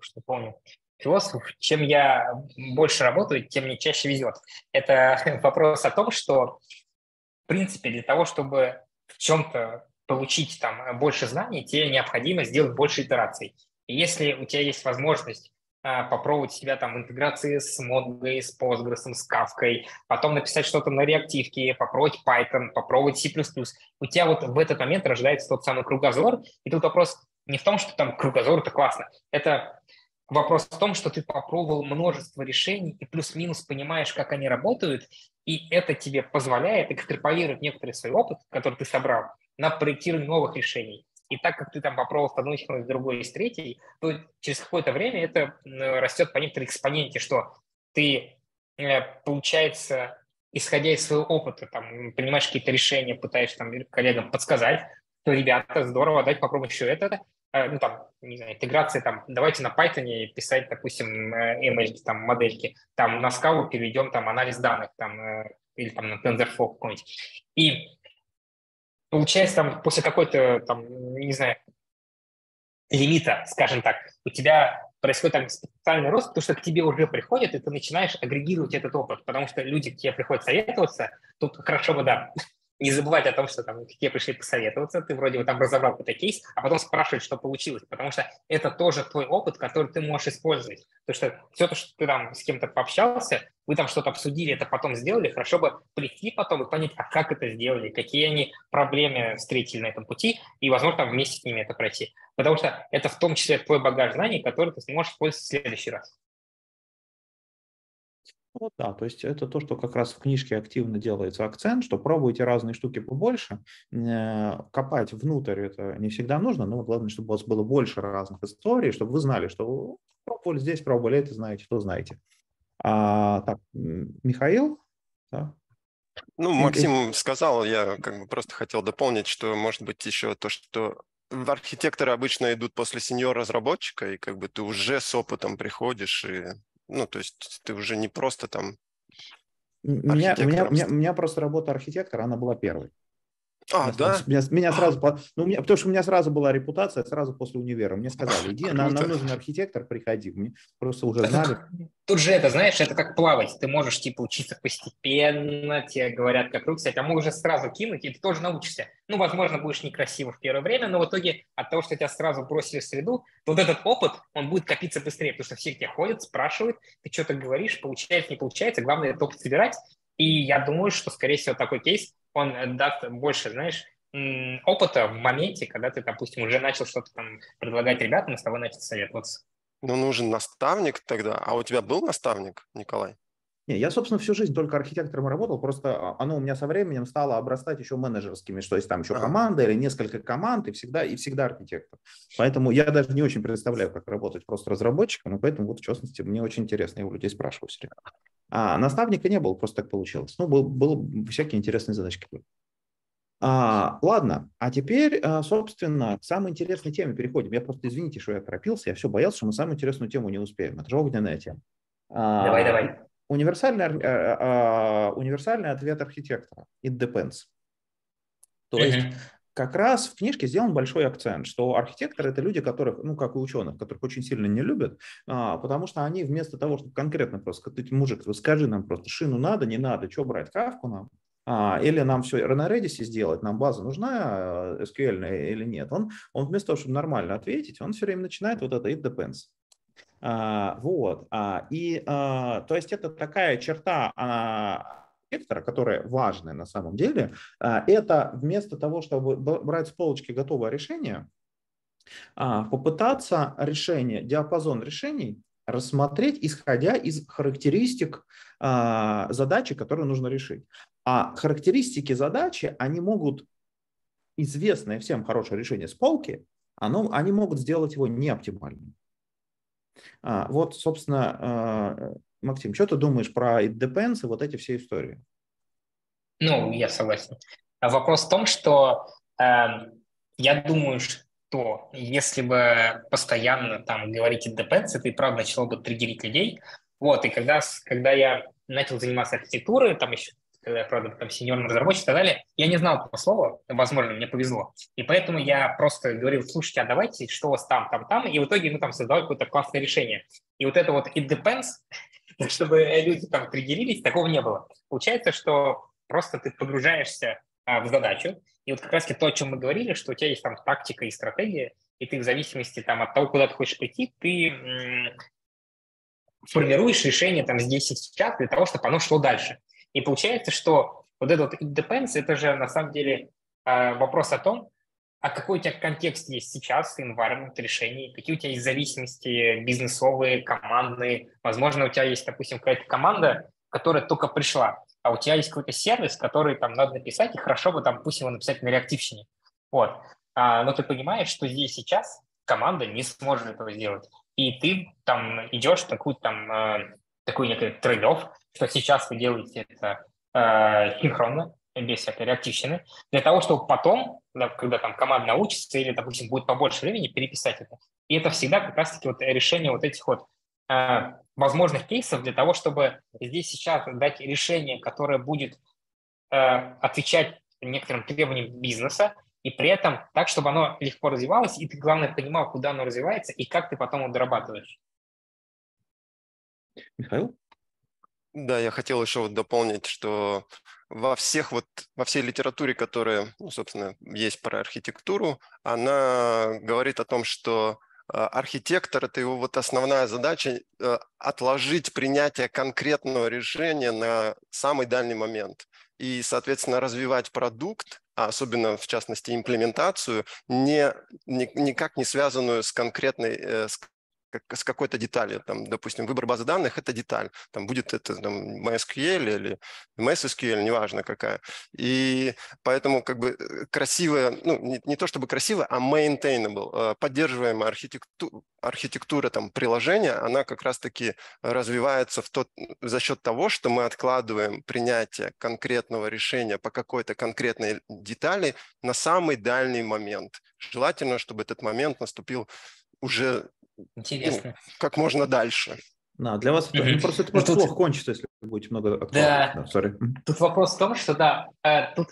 что помню, философов. Чем я больше работаю, тем мне чаще везет. Это вопрос о том, что, в принципе, для того, чтобы в чем-то получить там больше знаний, тебе необходимо сделать больше итераций. И если у тебя есть возможность попробовать себя там в интеграции с Mongo, с Postgres, с Kafka, потом написать что-то на реактивке, попробовать Python, попробовать C++. У тебя вот в этот момент рождается тот самый кругозор, и тут вопрос не в том, что там кругозор – это классно, это вопрос в том, что ты попробовал множество решений и плюс-минус понимаешь, как они работают, и это тебе позволяет экстраполировать некоторый свой опыт, который ты собрал, на проектирование новых решений. И так как ты там попробовал с одной технологией, с другой, с третьей, то через какое-то время это растет по некоторой экспоненте, что ты, э, получается, исходя из своего опыта, там, принимаешь какие-то решения, пытаешься там коллегам подсказать, то, ребята, здорово, давайте попробуем еще это, э, ну, там, не знаю, интеграция, там, давайте на Python писать, допустим, ML, там, модельки, там, на Scala переведем, там, анализ данных, там, э, или там на TensorFlow какой-нибудь. И получается, там, после какой-то, там, не знаю, лимита, скажем так, у тебя происходит там специальный рост, потому что к тебе уже приходят, и ты начинаешь агрегировать этот опыт, потому что люди к тебе приходят советоваться, тут хорошо бы, да, не забывать о том, что там тебе пришли посоветоваться, ты вроде бы там разобрал какой-то кейс, а потом спрашивать, что получилось, потому что это тоже твой опыт, который ты можешь использовать. Потому что все то, что ты там с кем-то пообщался, вы там что-то обсудили, это потом сделали, хорошо бы прийти потом и понять, а как это сделали, какие они проблемы встретили на этом пути, и, возможно, вместе с ними это пройти. Потому что это в том числе твой багаж знаний, который ты сможешь использовать в следующий раз. Вот да, то есть это то, что как раз в книжке активно делается акцент, что пробуйте разные штуки побольше, э, копать внутрь это не всегда нужно, но главное, чтобы у вас было больше разных историй, чтобы вы знали, что пробовали здесь, пробовали это, знаете, что знаете. А, так, Михаил? Да? Ну, Максим сказал, я как бы просто хотел дополнить, что может быть еще то, что архитекторы обычно идут после сеньор-разработчика, и как бы ты уже с опытом приходишь, и ну, то есть ты уже не просто там меня, меня, меня, у меня просто работа архитектора, она была первой. А, да? Меня, меня сразу, ну, меня, потому что у меня сразу была репутация сразу после универа. Мне сказали, иди, нам, нам нужен архитектор, приходи. Мне просто уже знали. Тут же это, знаешь, это как плавать. Ты можешь, типа, учиться постепенно, тебе говорят, как руки а мы уже сразу кинуть, и ты тоже научишься. Ну, возможно, будешь некрасиво в первое время, но в итоге от того, что тебя сразу бросили в среду, вот этот опыт, он будет копиться быстрее, потому что все к тебе ходят, спрашивают, ты что-то говоришь, получается, не получается. Главное, этот опыт собирать. И я думаю, что, скорее всего, такой кейс он э, даст больше, знаешь, опыта в моменте, когда ты, допустим, уже начал что-то там предлагать ребятам, с тобой начал советоваться. Ну, нужен наставник тогда. А у тебя был наставник, Николай? Не, я, собственно, всю жизнь только архитектором работал, просто а, оно у меня со временем стало обрастать еще менеджерскими, что есть там еще команда или несколько команд, и всегда, и всегда архитектор. Поэтому я даже не очень представляю, как работать просто разработчиком, и поэтому вот, в частности, мне очень интересно, я у людей спрашиваю все время. А наставника не было, просто так получилось. Ну, был, был всякие интересные задачки. А, ладно, а теперь, а, собственно, к самой интересной теме переходим. Я просто, извините, что я торопился, я все боялся, что мы самую интересную тему не успеем. Это же огненная тема. А, давай, давай. Универсальный, а, а, универсальный ответ архитектора. It depends. То uh-huh. есть как раз в книжке сделан большой акцент, что архитекторы – это люди, которых, ну, как и ученых, которых очень сильно не любят, а, потому что они вместо того, чтобы конкретно просто сказать, мужик, скажи нам просто, шину надо, не надо, что брать, кавку нам, а, или нам все на Redis сделать, нам база нужна э, SQL или нет. Он, он вместо того, чтобы нормально ответить, он все время начинает вот это it depends. А, вот. А, и, а, то есть это такая черта, архитектора, которая важная на самом деле, это вместо того, чтобы брать с полочки готовое решение, попытаться решение, диапазон решений рассмотреть, исходя из характеристик задачи, которую нужно решить. А характеристики задачи, они могут, известное всем хорошее решение с полки, оно, они могут сделать его неоптимальным. А, вот, собственно, а, Максим, что ты думаешь про it depends и вот эти все истории? Ну, я согласен. Вопрос в том, что э, я думаю, что если бы постоянно там говорить it depends, это и правда начало бы триггерить людей. Вот, и когда, когда я начал заниматься архитектурой, там еще когда я, правда, там сеньорный разработчик и так далее, я не знал этого слова, возможно, мне повезло. И поэтому я просто говорил, слушайте, а давайте, что у вас там, там, там, и в итоге мы там создали какое-то классное решение. И вот это вот it depends, чтобы люди там триггерились, такого не было. Получается, что просто ты погружаешься а, в задачу, и вот как раз то, о чем мы говорили, что у тебя есть там тактика и стратегия, и ты в зависимости там, от того, куда ты хочешь пойти, ты м- формируешь решение там здесь и сейчас для того, чтобы оно шло дальше. И получается, что вот этот вот это же на самом деле э, вопрос о том, а какой у тебя контекст есть сейчас, environment решений, какие у тебя есть зависимости бизнесовые, командные. Возможно, у тебя есть, допустим, какая-то команда, которая только пришла, а у тебя есть какой-то сервис, который там надо написать, и хорошо бы там, пусть его написать на реактивщине. Вот. А, но ты понимаешь, что здесь сейчас команда не сможет этого сделать. И ты там идешь в такую там э, такой некий трейд что сейчас вы делаете это э, синхронно, без всякой реактивщины, для того, чтобы потом, когда там команда научится или, допустим, будет побольше времени, переписать это. И это всегда как раз-таки вот решение вот этих вот э, возможных кейсов для того, чтобы здесь сейчас дать решение, которое будет э, отвечать некоторым требованиям бизнеса, и при этом так, чтобы оно легко развивалось, и ты, главное, понимал, куда оно развивается и как ты потом его дорабатываешь. Михаил? Да, я хотел еще вот дополнить, что во всех вот, во всей литературе, которая, ну, собственно, есть про архитектуру, она говорит о том, что а, архитектор – это его вот основная задача э, отложить принятие конкретного решения на самый дальний момент и, соответственно, развивать продукт, а особенно в частности имплементацию, не, не, никак не связанную с конкретной, э, с как, с какой-то деталью. Там, допустим, выбор базы данных – это деталь. Там будет это там, MySQL или MySQL, неважно какая. И поэтому как бы э, красивая, ну, не, не то чтобы красивая, а maintainable, э, поддерживаемая архитектура, архитектура там, приложения, она как раз-таки развивается в тот, за счет того, что мы откладываем принятие конкретного решения по какой-то конкретной детали на самый дальний момент. Желательно, чтобы этот момент наступил уже Интересно. Ну, как можно дальше. Да, для вас mm-hmm. ну, просто это просто тут... плохо кончится, если будете много Да. да sorry. Тут вопрос в том, что да, э, тут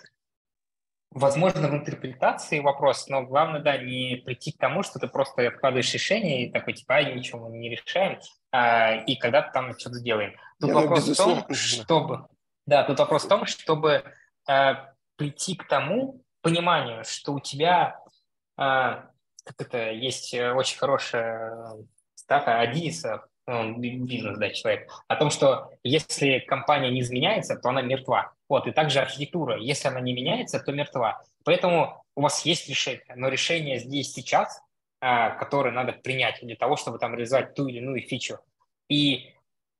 возможно в интерпретации вопрос, но главное, да, не прийти к тому, что ты просто откладываешь решение и такой, типа, а, ничего мы не решаем, а, и когда-то там что-то сделаем. Тут Я ну, вопрос в том, чтобы... Да, тут вопрос в том, чтобы а, прийти к тому пониманию, что у тебя а, как это, есть э, очень хорошая стата Адиса, он бизнес, да, человек, о том, что если компания не изменяется, то она мертва. Вот, и также архитектура, если она не меняется, то мертва. Поэтому у вас есть решение, но решение здесь сейчас, а, которое надо принять для того, чтобы там реализовать ту или иную фичу. И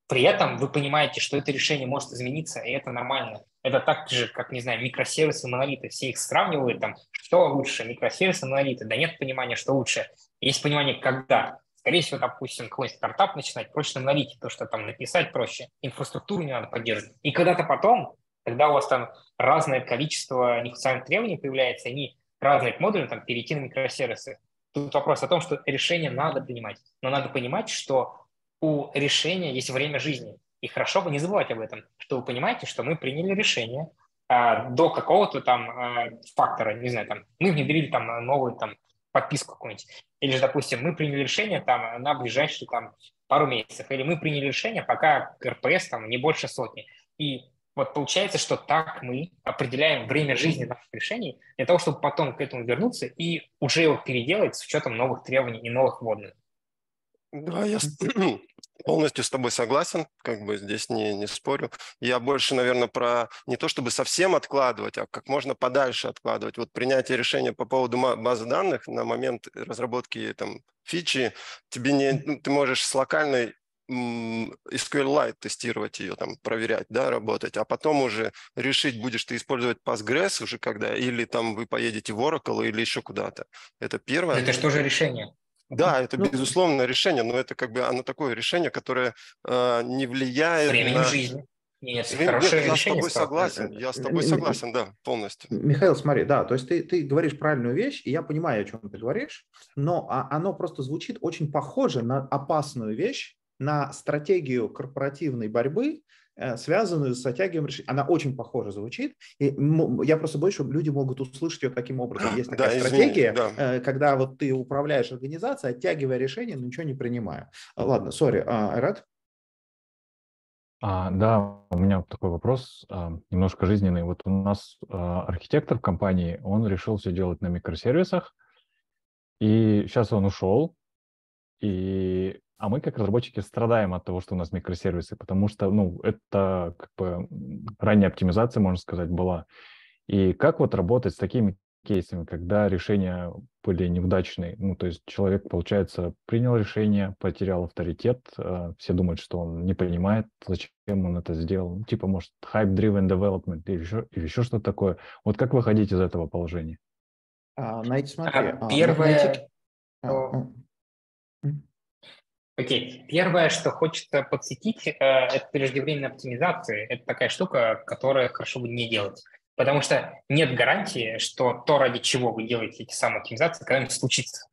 при этом вы понимаете, что это решение может измениться, и это нормально. Это так же, как, не знаю, микросервисы, монолиты. Все их сравнивают, там, что лучше, микросервисы, монолиты. Да нет понимания, что лучше. Есть понимание, когда. Скорее всего, допустим, какой-нибудь стартап начинать проще на монолите, то, что там написать проще. Инфраструктуру не надо поддерживать. И когда-то потом, когда у вас там разное количество нефункциональных требований появляется, они разные модули, там, перейти на микросервисы. Тут вопрос о том, что решение надо принимать. Но надо понимать, что у решения есть время жизни. И хорошо бы не забывать об этом, что вы понимаете, что мы приняли решение а, до какого-то там а, фактора, не знаю, там, мы внедрили там новую там подписку какую-нибудь. Или же, допустим, мы приняли решение там на ближайшие там пару месяцев. Или мы приняли решение, пока РПС там не больше сотни. И вот получается, что так мы определяем время жизни наших решений для того, чтобы потом к этому вернуться и уже его переделать с учетом новых требований и новых вводных. Да, я полностью с тобой согласен, как бы здесь не, не спорю. Я больше, наверное, про не то, чтобы совсем откладывать, а как можно подальше откладывать. Вот принятие решения по поводу базы данных на момент разработки там, фичи, тебе не, ну, ты можешь с локальной SQLite тестировать ее, там, проверять, да, работать, а потом уже решить, будешь ты использовать Postgres уже когда, или там вы поедете в Oracle или еще куда-то. Это первое. Это что же решение? Да, это ну, безусловно решение, но это как бы оно такое решение, которое э, не влияет временем на... жизни. Нет, Время, хорошее я с тобой согласен, я с тобой согласен, да, полностью. Михаил, смотри, да, то есть ты, ты говоришь правильную вещь, и я понимаю, о чем ты говоришь, но а, оно просто звучит очень похоже на опасную вещь, на стратегию корпоративной борьбы, связанную с оттягиванием решений. Она очень похоже звучит. И я просто боюсь, что люди могут услышать ее таким образом. Есть такая да, стратегия, извини, да. Э, когда вот ты управляешь организацией, оттягивая решение, но ничего не принимая. Ладно, сори, Айрат? А, да, у меня такой вопрос, а, немножко жизненный. Вот у нас а, архитектор в компании, он решил все делать на микросервисах, и сейчас он ушел, и, а мы как разработчики страдаем от того, что у нас микросервисы, потому что, ну, это как бы ранняя оптимизация, можно сказать, была. И как вот работать с такими кейсами, когда решения были неудачные. Ну, то есть человек, получается, принял решение, потерял авторитет, э, все думают, что он не понимает, зачем он это сделал. Ну, типа, может, hype-driven development или еще, или еще что-то такое. Вот как выходить из этого положения? А, Найти, смотри. А, первое... А, Окей, okay. первое, что хочется подсветить, э, это преждевременная оптимизация. Это такая штука, которую хорошо бы не делать. Потому что нет гарантии, что то, ради чего вы делаете эти самые оптимизации, когда-нибудь случится.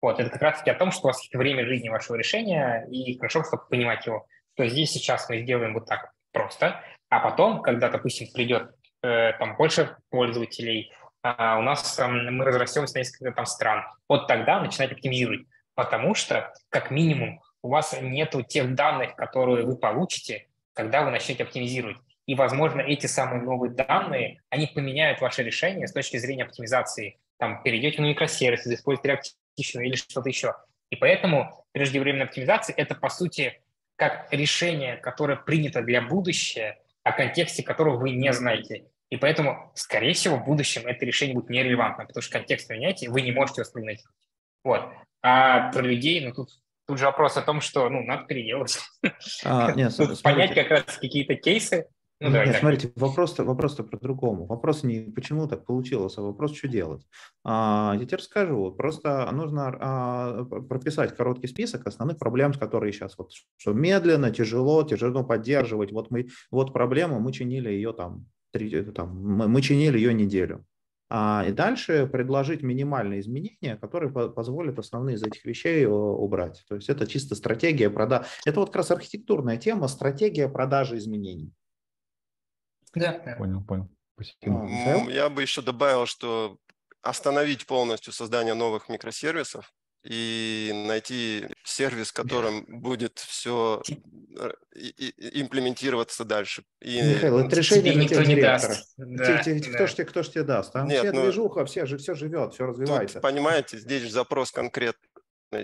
Вот, это как раз-таки о том, что у вас есть время жизни вашего решения, и хорошо, чтобы понимать его, что здесь сейчас мы сделаем вот так просто, а потом, когда, допустим, придет э, там больше пользователей, э, у нас э, мы разрастемся на несколько там стран, вот тогда начинать оптимизировать, потому что, как минимум, у вас нет тех данных, которые вы получите, когда вы начнете оптимизировать. И, возможно, эти самые новые данные, они поменяют ваше решение с точки зрения оптимизации. Там, перейдете на микросервисы, используете реактивную или что-то еще. И поэтому преждевременная оптимизация – это, по сути, как решение, которое принято для будущего, о контексте которого вы не знаете. И поэтому, скорее всего, в будущем это решение будет нерелевантно, потому что контекст меняете, вы не можете его спрогнозировать. Вот. А про людей, ну, тут, тут же вопрос о том, что, ну, надо переделать. А, нет, Понять как раз какие-то кейсы, ну, Нет, смотрите, вопрос-то вопрос про другому. Вопрос не почему так получилось, а вопрос, что делать. А, я тебе расскажу. Просто нужно а, прописать короткий список основных проблем, с которыми сейчас вот что медленно, тяжело, тяжело поддерживать. Вот мы, вот проблема, мы чинили ее там, три, там мы, мы чинили ее неделю. А, и дальше предложить минимальные изменения, которые по позволят основные из этих вещей убрать. То есть это чисто стратегия продажи. Это вот как раз архитектурная тема, стратегия продажи изменений. Да. Понял, понял. Спасибо. Я бы еще добавил, что остановить полностью создание новых микросервисов и найти сервис, которым будет все имплементироваться дальше. И... Михаил, это решение для тех директоров. Да, те, те, да. Кто же тебе, кто ж тебе даст? Там Нет, все ну, движуха, все, же, все живет, все развивается. Тут, понимаете, здесь запрос конкретный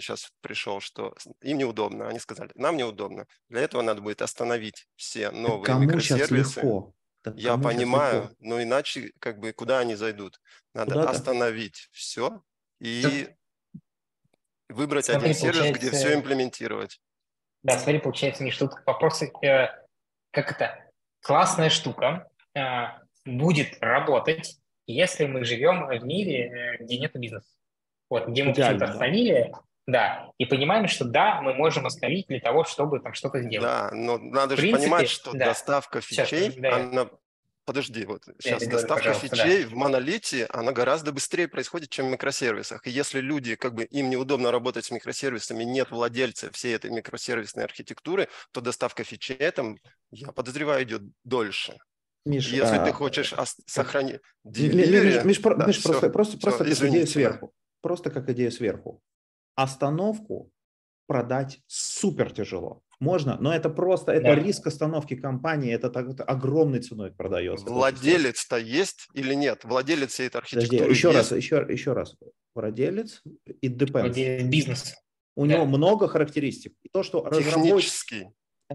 сейчас пришел, что им неудобно. Они сказали, нам неудобно. Для этого надо будет остановить все новые Кому микросервисы. Сейчас легко? Так, Я понимаю, но иначе как бы куда они зайдут? Надо Куда-то? остановить все и так. Выбрать смотри, один сервис, где все имплементировать. Да, смотри, получается, не что вопросы, э, как это, классная штука э, будет работать, если мы живем в мире, э, где нет бизнеса. Вот, где мы почему-то остановили, да, и понимаем, что да, мы можем остановить для того, чтобы там что-то сделать. Да, но надо принципе, же понимать, что да. доставка фичей, Сейчас, да, она... Подожди, вот сейчас я доставка фичей да. в монолите, она гораздо быстрее происходит, чем в микросервисах. И если люди, как бы им неудобно работать с микросервисами, нет владельца всей этой микросервисной архитектуры, то доставка фичей там, я подозреваю, идет дольше. Миш, если а... ты хочешь сохранить... Миш, Миш, да, Миш все, просто, просто, все, просто как идея сверху. Просто как идея сверху остановку продать супер тяжело. Можно, но это просто, это да. риск остановки компании, это, так, это огромной ценой продается. Владелец-то есть или нет? Владелец всей этой архитектуры Подожди, еще есть? раз, еще, еще раз. Владелец, it depends. Бизнес. У да. него много характеристик. И то, что Технический.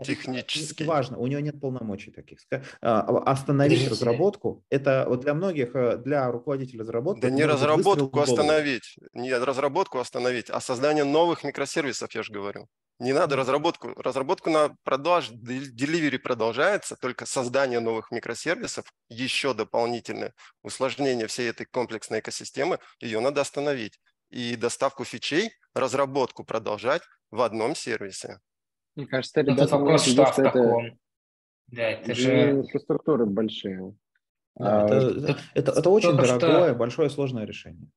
Технически. Важно, у него нет полномочий таких. А, остановить Видите? разработку, это вот для многих, э, для руководителей разработки. Да не разработку остановить, не разработку остановить, а создание новых микросервисов, я же говорю. Не надо разработку. Разработку на продаж, delivery продолжается, только создание новых микросервисов, еще дополнительное усложнение всей этой комплексной экосистемы, ее надо остановить. И доставку фичей, разработку продолжать в одном сервисе. Мне кажется, ну, ребята, вопрос, что в таком. Да, это же... Инфраструктуры большие. Да, а, это, это, это очень дорогое, что... большое, сложное решение.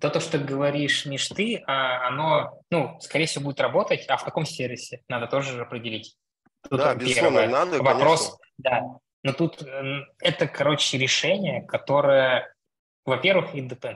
То, то, что говоришь, Миш, ты, а, оно, ну, скорее всего, будет работать, а в каком сервисе надо тоже определить. Тут да, безусловно, надо, Вопрос, конечно. да. Но тут это, короче, решение, которое, во-первых, да.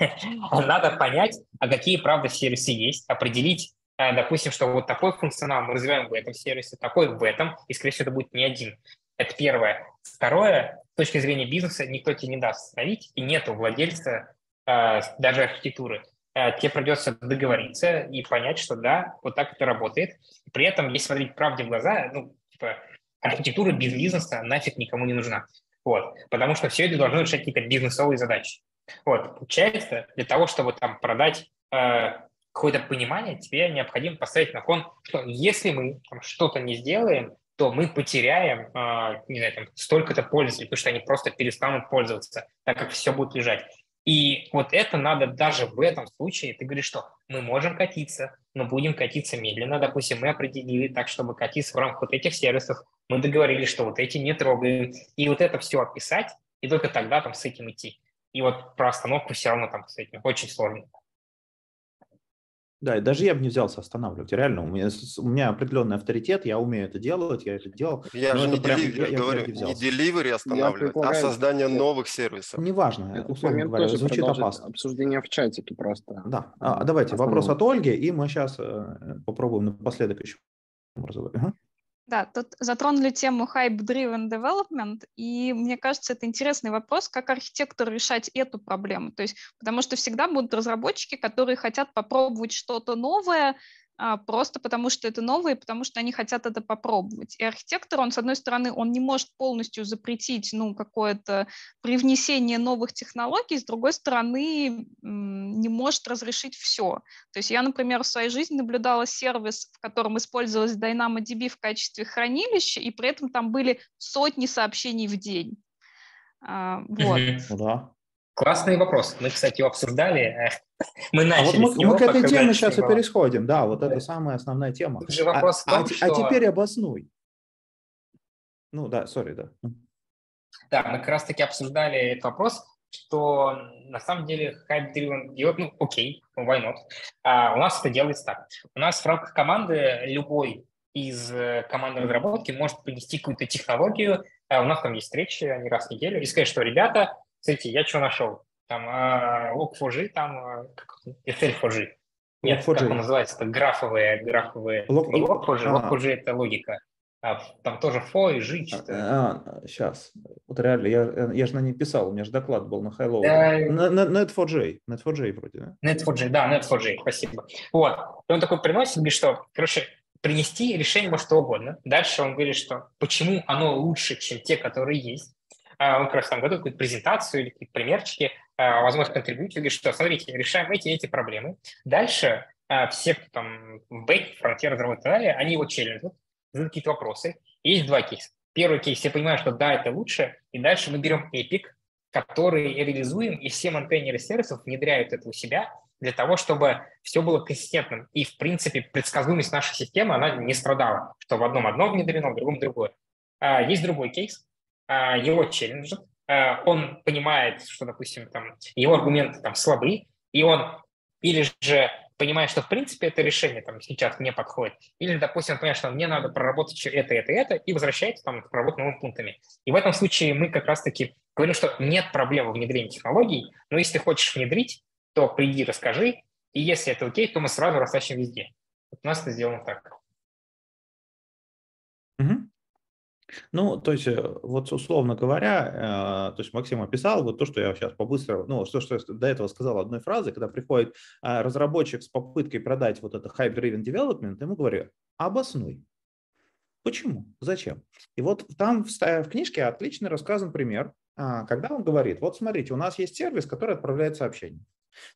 надо понять, а какие, правда, сервисы есть, определить, э, допустим, что вот такой функционал мы развиваем в этом сервисе, такой в этом, и, скорее всего, это будет не один. Это первое. Второе, с точки зрения бизнеса, никто тебе не даст остановить, и нет у владельца даже архитектуры. Э, тебе придется договориться и понять, что да, вот так это работает. При этом, если смотреть правде в глаза, ну, типа, архитектура без бизнеса нафиг никому не нужна. Вот. Потому что все это должно решать какие-то бизнесовые задачи. Вот. Получается, для того, чтобы там продать э, какое-то понимание, тебе необходимо поставить на фон, что если мы там, что-то не сделаем, то мы потеряем, э, не знаю, там, столько-то пользователей, потому что они просто перестанут пользоваться, так как все будет лежать. И вот это надо даже в этом случае, ты говоришь, что мы можем катиться, но будем катиться медленно. Допустим, мы определили так, чтобы катиться в рамках вот этих сервисов. Мы договорились, что вот эти не трогаем. И вот это все описать, и только тогда там с этим идти. И вот про остановку все равно там с этим очень сложно. Да, и даже я бы не взялся останавливать. Реально, у меня, у меня определенный авторитет, я умею это делать, я это делал. Я же не, прям, деливери, я, говорю, я не деливери останавливать, а создание новых сервисов. Неважно, Этот условно говоря, звучит опасно. Обсуждение в чатике просто. Да, а, давайте, вопрос от Ольги, и мы сейчас э, попробуем напоследок еще разговаривать. Да, тут затронули тему hype-driven development, и мне кажется, это интересный вопрос, как архитектор решать эту проблему. То есть, потому что всегда будут разработчики, которые хотят попробовать что-то новое, просто потому что это новое, потому что они хотят это попробовать. И архитектор, он, с одной стороны, он не может полностью запретить ну, какое-то привнесение новых технологий, с другой стороны, не может разрешить все. То есть я, например, в своей жизни наблюдала сервис, в котором использовалась DynamoDB в качестве хранилища, и при этом там были сотни сообщений в день. А, вот. Ну да. Классный вопрос. Мы, кстати, его обсуждали. Мы начали а вот мы, мы к этой теме сейчас и пересходим. Да, вот да. это самая основная тема. Тут же вопрос а, том, а, что... а теперь обоснуй. Ну да, сори, да. Да, мы как раз-таки обсуждали этот вопрос, что на самом деле hype-driven делать, ну, окей, why not. А у нас это делается так. У нас в рамках команды любой из э, команды разработки может принести какую-то технологию. А у нас там есть встречи, они раз в неделю, и сказать, что, ребята, Смотрите, я что нашел? Там а, Log4j, там а, SL4j. Нет, как он называется? Это графовые, графовые. Не Log4j, а. Log4j это логика. А, там тоже фо и жи. А, а, сейчас. Вот реально, я, я же на ней писал, у меня же доклад был на Hello. Да. Net4j, Net4j вроде, да? Net4j, да, Net4j, спасибо. Вот. И он такой приносит, говорит, что, короче, принести решение может что угодно. Дальше он говорит, что почему оно лучше, чем те, которые есть. А, он как раз там готовит какую-то презентацию или какие-то примерчики, а, возможно, контрибьютор, говорит, что смотрите, решаем эти эти проблемы. Дальше а, все, кто там в бэк, фронтир разработали, они его челленджат, задают какие-то вопросы. есть два кейса. Первый кейс, все понимают, что да, это лучше, и дальше мы берем Epic, который реализуем, и все монтейнеры сервисов внедряют это у себя для того, чтобы все было консистентным. И, в принципе, предсказуемость нашей системы, она не страдала, что в одном одно внедрено, в другом другое. Есть другой кейс, а, его челленджит, а, он понимает, что, допустим, там, его аргументы там слабы, и он или же понимает, что в принципе это решение там сейчас не подходит, или, допустим, он понимает, что мне надо проработать это, это, это, и возвращается там к новыми пунктами. И в этом случае мы как раз-таки говорим, что нет проблем в внедрении технологий, но если ты хочешь внедрить, то приди, расскажи, и если это окей, то мы сразу растащим везде. Вот у нас это сделано так. Угу. Ну, то есть, э, вот условно говоря, э, то есть Максим описал вот то, что я сейчас побыстро, ну, то, что я до этого сказал одной фразой, когда приходит э, разработчик с попыткой продать вот это hype-driven development, ему говорю, обоснуй. Почему? Зачем? И вот там в, в книжке отлично рассказан пример, а, когда он говорит, вот смотрите, у нас есть сервис, который отправляет сообщение.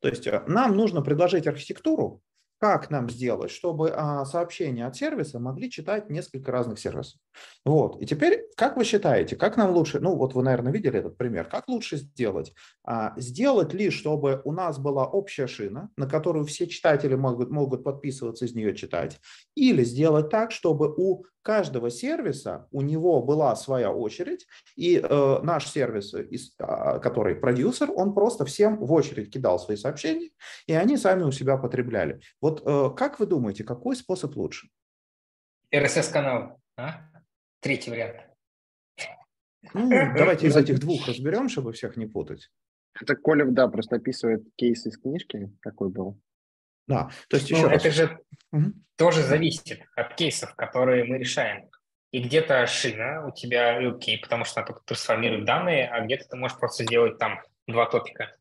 То есть нам нужно предложить архитектуру, как нам сделать, чтобы а, сообщения от сервиса могли читать несколько разных сервисов. Вот. И теперь, как вы считаете, как нам лучше, ну вот вы, наверное, видели этот пример, как лучше сделать? А, сделать ли, чтобы у нас была общая шина, на которую все читатели могут, могут подписываться, из нее читать, или сделать так, чтобы у каждого сервиса у него была своя очередь, и э, наш сервис, а, который продюсер, он просто всем в очередь кидал свои сообщения, и они сами у себя потребляли. Вот э, как вы думаете, какой способ лучше? RSS-канал, а? Третий вариант. Ну, давайте из этих двух разберем, чтобы всех не путать. Это Коля, да, просто описывает кейс из книжки, какой был. Да, то есть еще ну, раз. Это же угу. тоже зависит от кейсов, которые мы решаем. И где-то шина у тебя окей, потому что она только трансформирует данные, а где-то ты можешь просто сделать там два топика.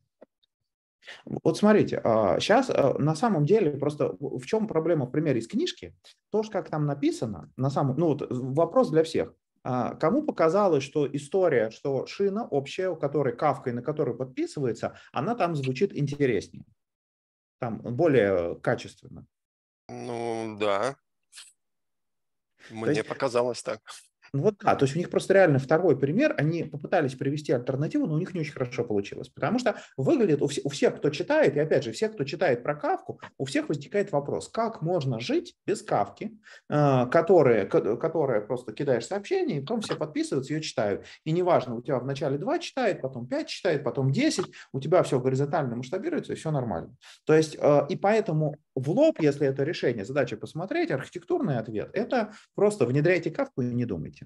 Вот смотрите, сейчас а, а, на самом деле просто в чем проблема в примере из книжки? То, как там написано, на самом, ну вот вопрос для всех. А, кому показалось, что история, что шина общая, у которой кавка и на которую подписывается, она там звучит интереснее? Там более качественно. Ну, да. Мне есть, показалось так. Ну вот да, то есть у них просто реально второй пример, они попытались привести альтернативу, но у них не очень хорошо получилось, потому что выглядит у, у всех, кто читает, и опять же, всех, кто читает про Кавку, у всех возникает вопрос, как можно жить без Кавки, э, которые, которая просто кидаешь сообщение, и потом все подписываются, ее читают. И неважно, у тебя вначале 2 читает, потом 5 читает, потом 10, у тебя все горизонтально масштабируется, и все нормально. То есть, э, и поэтому в лоб, если это решение, задача посмотреть, архитектурный ответ, это просто внедряйте Кавку и не думайте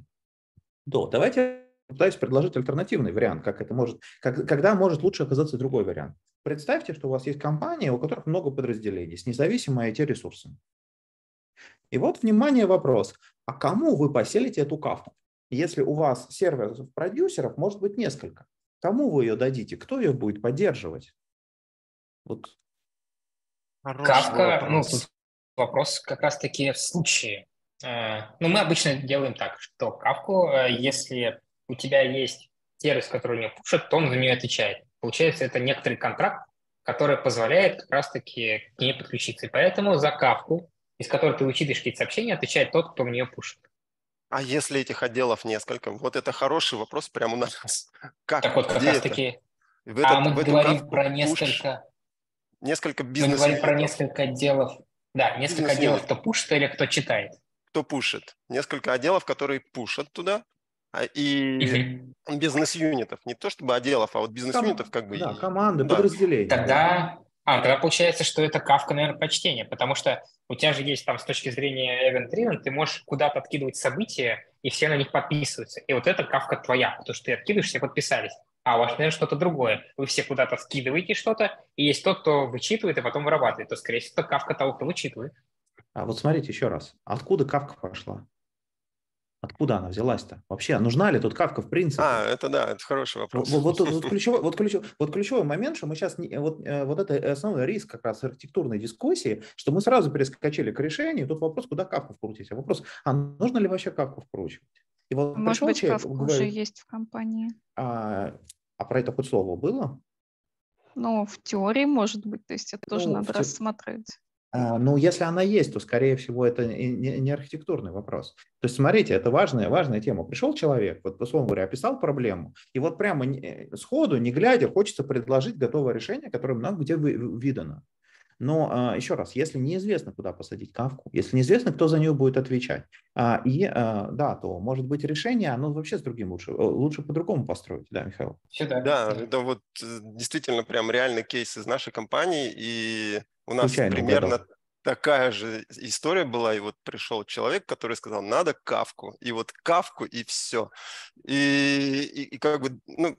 то давайте пытаюсь предложить альтернативный вариант, как это может, как, когда может лучше оказаться другой вариант. Представьте, что у вас есть компания, у которых много подразделений с независимыми IT-ресурсами. И вот, внимание, вопрос. А кому вы поселите эту кавку? Если у вас серверов продюсеров может быть несколько, кому вы ее дадите? Кто ее будет поддерживать? Вот. Кавка, ну, вопрос как раз-таки в случае, ну, мы обычно делаем так, что кавку, э, если у тебя есть сервис, который не пушит, то он за нее отвечает. Получается, это некоторый контракт, который позволяет как раз-таки к ней подключиться. И поэтому за кавку, из которой ты вычитываешь какие-то сообщения, отвечает тот, кто в нее пушит. А если этих отделов несколько? Вот это хороший вопрос прямо у нас. Как? Так вот, как раз-таки... а мы говорим про несколько... Несколько бизнес Мы говорим про несколько отделов. Да, несколько отделов, кто пушит или кто читает кто пушит. Несколько отделов, которые пушат туда, а, и угу. бизнес-юнитов. Не то чтобы отделов, а вот бизнес-юнитов как бы. Да, команды, да. подразделения. Тогда, а, тогда получается, что это кавка, наверное, почтение, потому что у тебя же есть там с точки зрения event driven, ты можешь куда-то откидывать события, и все на них подписываются. И вот эта кавка твоя, потому что ты откидываешь, все подписались. А у вас, наверное, что-то другое. Вы все куда-то скидываете что-то, и есть тот, кто вычитывает и потом вырабатывает. То, скорее всего, это кавка того, кто вычитывает. А вот смотрите еще раз. Откуда кавка пошла? Откуда она взялась-то? Вообще, нужна ли тут кавка в принципе? А, это да, это хороший вопрос. Вот, вот, вот, ключевой, вот, ключевой, вот ключевой момент, что мы сейчас, вот, э, вот это основной риск как раз архитектурной дискуссии, что мы сразу перескочили к решению, тут вопрос, куда кавку вкрутить, а вопрос, а нужно ли вообще кавку вкручивать? И вот Может быть, человек, кавка говорит, уже есть в компании. А, а про это хоть слово было? Ну, в теории может быть, то есть это ну, тоже надо те... рассмотреть. А, ну, если она есть, то, скорее всего, это не архитектурный вопрос. То есть, смотрите, это важная, важная тема. Пришел человек, вот, условно говоря, описал проблему, и вот прямо сходу, не глядя, хочется предложить готовое решение, которое много где видано. Но а, еще раз, если неизвестно, куда посадить кавку, если неизвестно, кто за нее будет отвечать, а, и да, то может быть решение, оно вообще с другим лучше, лучше по-другому построить, да, Михаил? Да, это вот э, действительно прям реальный кейс из нашей компании, и у нас Случайно примерно угадал. такая же история была, и вот пришел человек, который сказал, надо кавку, и вот кавку, и все. И, и, и как бы, ну,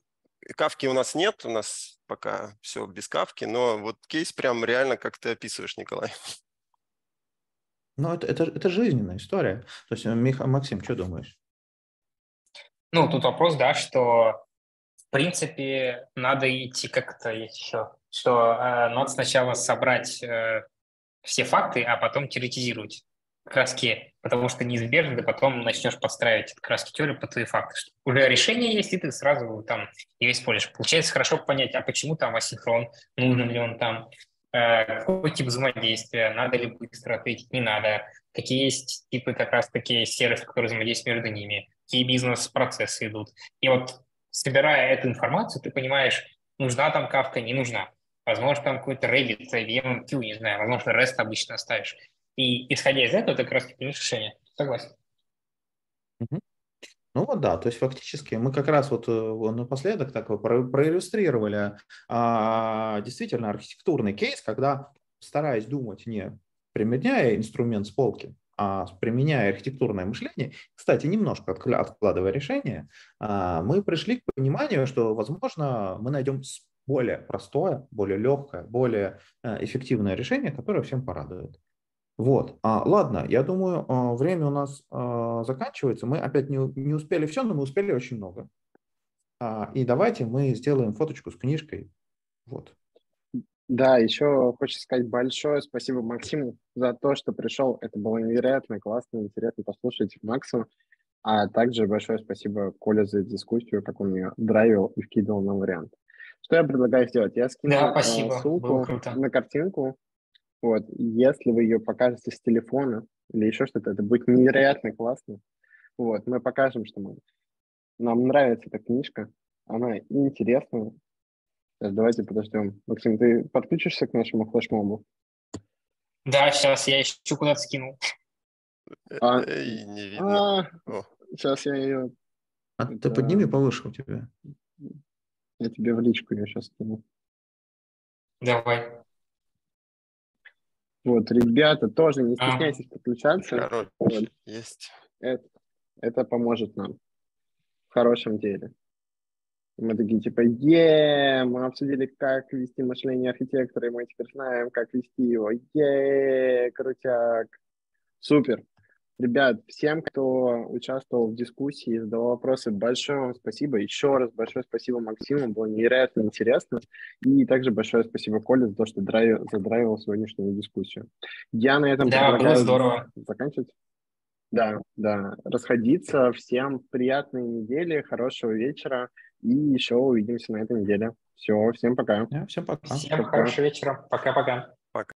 кавки у нас нет, у нас пока все без кавки, но вот кейс прям реально, как ты описываешь, Николай. Ну, это, это, это жизненная история. То есть, Миха, Максим, что думаешь? Ну, тут вопрос, да, что в принципе надо идти как-то еще что э, надо сначала собрать э, все факты, а потом теоретизировать краски, потому что неизбежно ты потом начнешь подстраивать краски теорию по твои факты. Что уже решение есть, и ты сразу там ее используешь. Получается хорошо понять, а почему там асинхрон, нужен ли он там, э, какой тип взаимодействия, надо ли быстро ответить, не надо, какие есть типы как раз такие сервисы, которые взаимодействуют между ними, какие бизнес-процессы идут. И вот собирая эту информацию, ты понимаешь, нужна там кавка, не нужна. Возможно, там какой-то Rabbit, IBM MQ, не знаю, возможно, REST обычно оставишь. И исходя из этого, ты как раз примешь решение. Согласен. Ну вот да, то есть фактически мы как раз вот э, напоследок так проиллюстрировали а, действительно архитектурный кейс, когда стараясь думать не применяя инструмент с полки, а применяя архитектурное мышление, кстати, немножко откладывая решение, а, мы пришли к пониманию, что, возможно, мы найдем более простое, более легкое, более э, эффективное решение, которое всем порадует. Вот. А, ладно, я думаю, а, время у нас а, заканчивается. Мы опять не, не успели все, но мы успели очень много. А, и давайте мы сделаем фоточку с книжкой. Вот. Да, еще хочется сказать большое спасибо Максиму за то, что пришел. Это было невероятно классно, интересно послушать Максима. А также большое спасибо Коле за дискуссию, как он меня драйвил и вкидывал на вариант. Что я предлагаю сделать? Я скину да, спасибо. ссылку на картинку вот, если вы ее покажете с телефона или еще что-то, это будет невероятно классно. Вот, мы покажем, что мы... нам нравится эта книжка, она интересная. Сейчас давайте подождем. Максим, ты подключишься к нашему флешмобу? Да, сейчас я ищу, куда скинул. А, не видно. А, сейчас я ее... А это... ты подними повыше у тебя. Я тебе в личку ее сейчас скину. Давай. Вот, ребята, тоже не стесняйтесь а, подключаться. Вот. есть. Это, это поможет нам в хорошем деле. мы такие, типа, е мы обсудили, как вести мышление архитектора, и мы теперь знаем, как вести его. е крутяк. Супер. Ребят, всем, кто участвовал в дискуссии, задавал вопросы, большое вам спасибо. Еще раз большое спасибо Максиму, было невероятно интересно. И также большое спасибо Коле за то, что драйв, задравил сегодняшнюю дискуссию. Я на этом да, предлагаю здорово. заканчивать. Да, да. Расходиться. Всем приятной недели, хорошего вечера. И еще увидимся на этой неделе. Все, всем пока. всем пока. Всем пока. хорошего вечера. Пока-пока.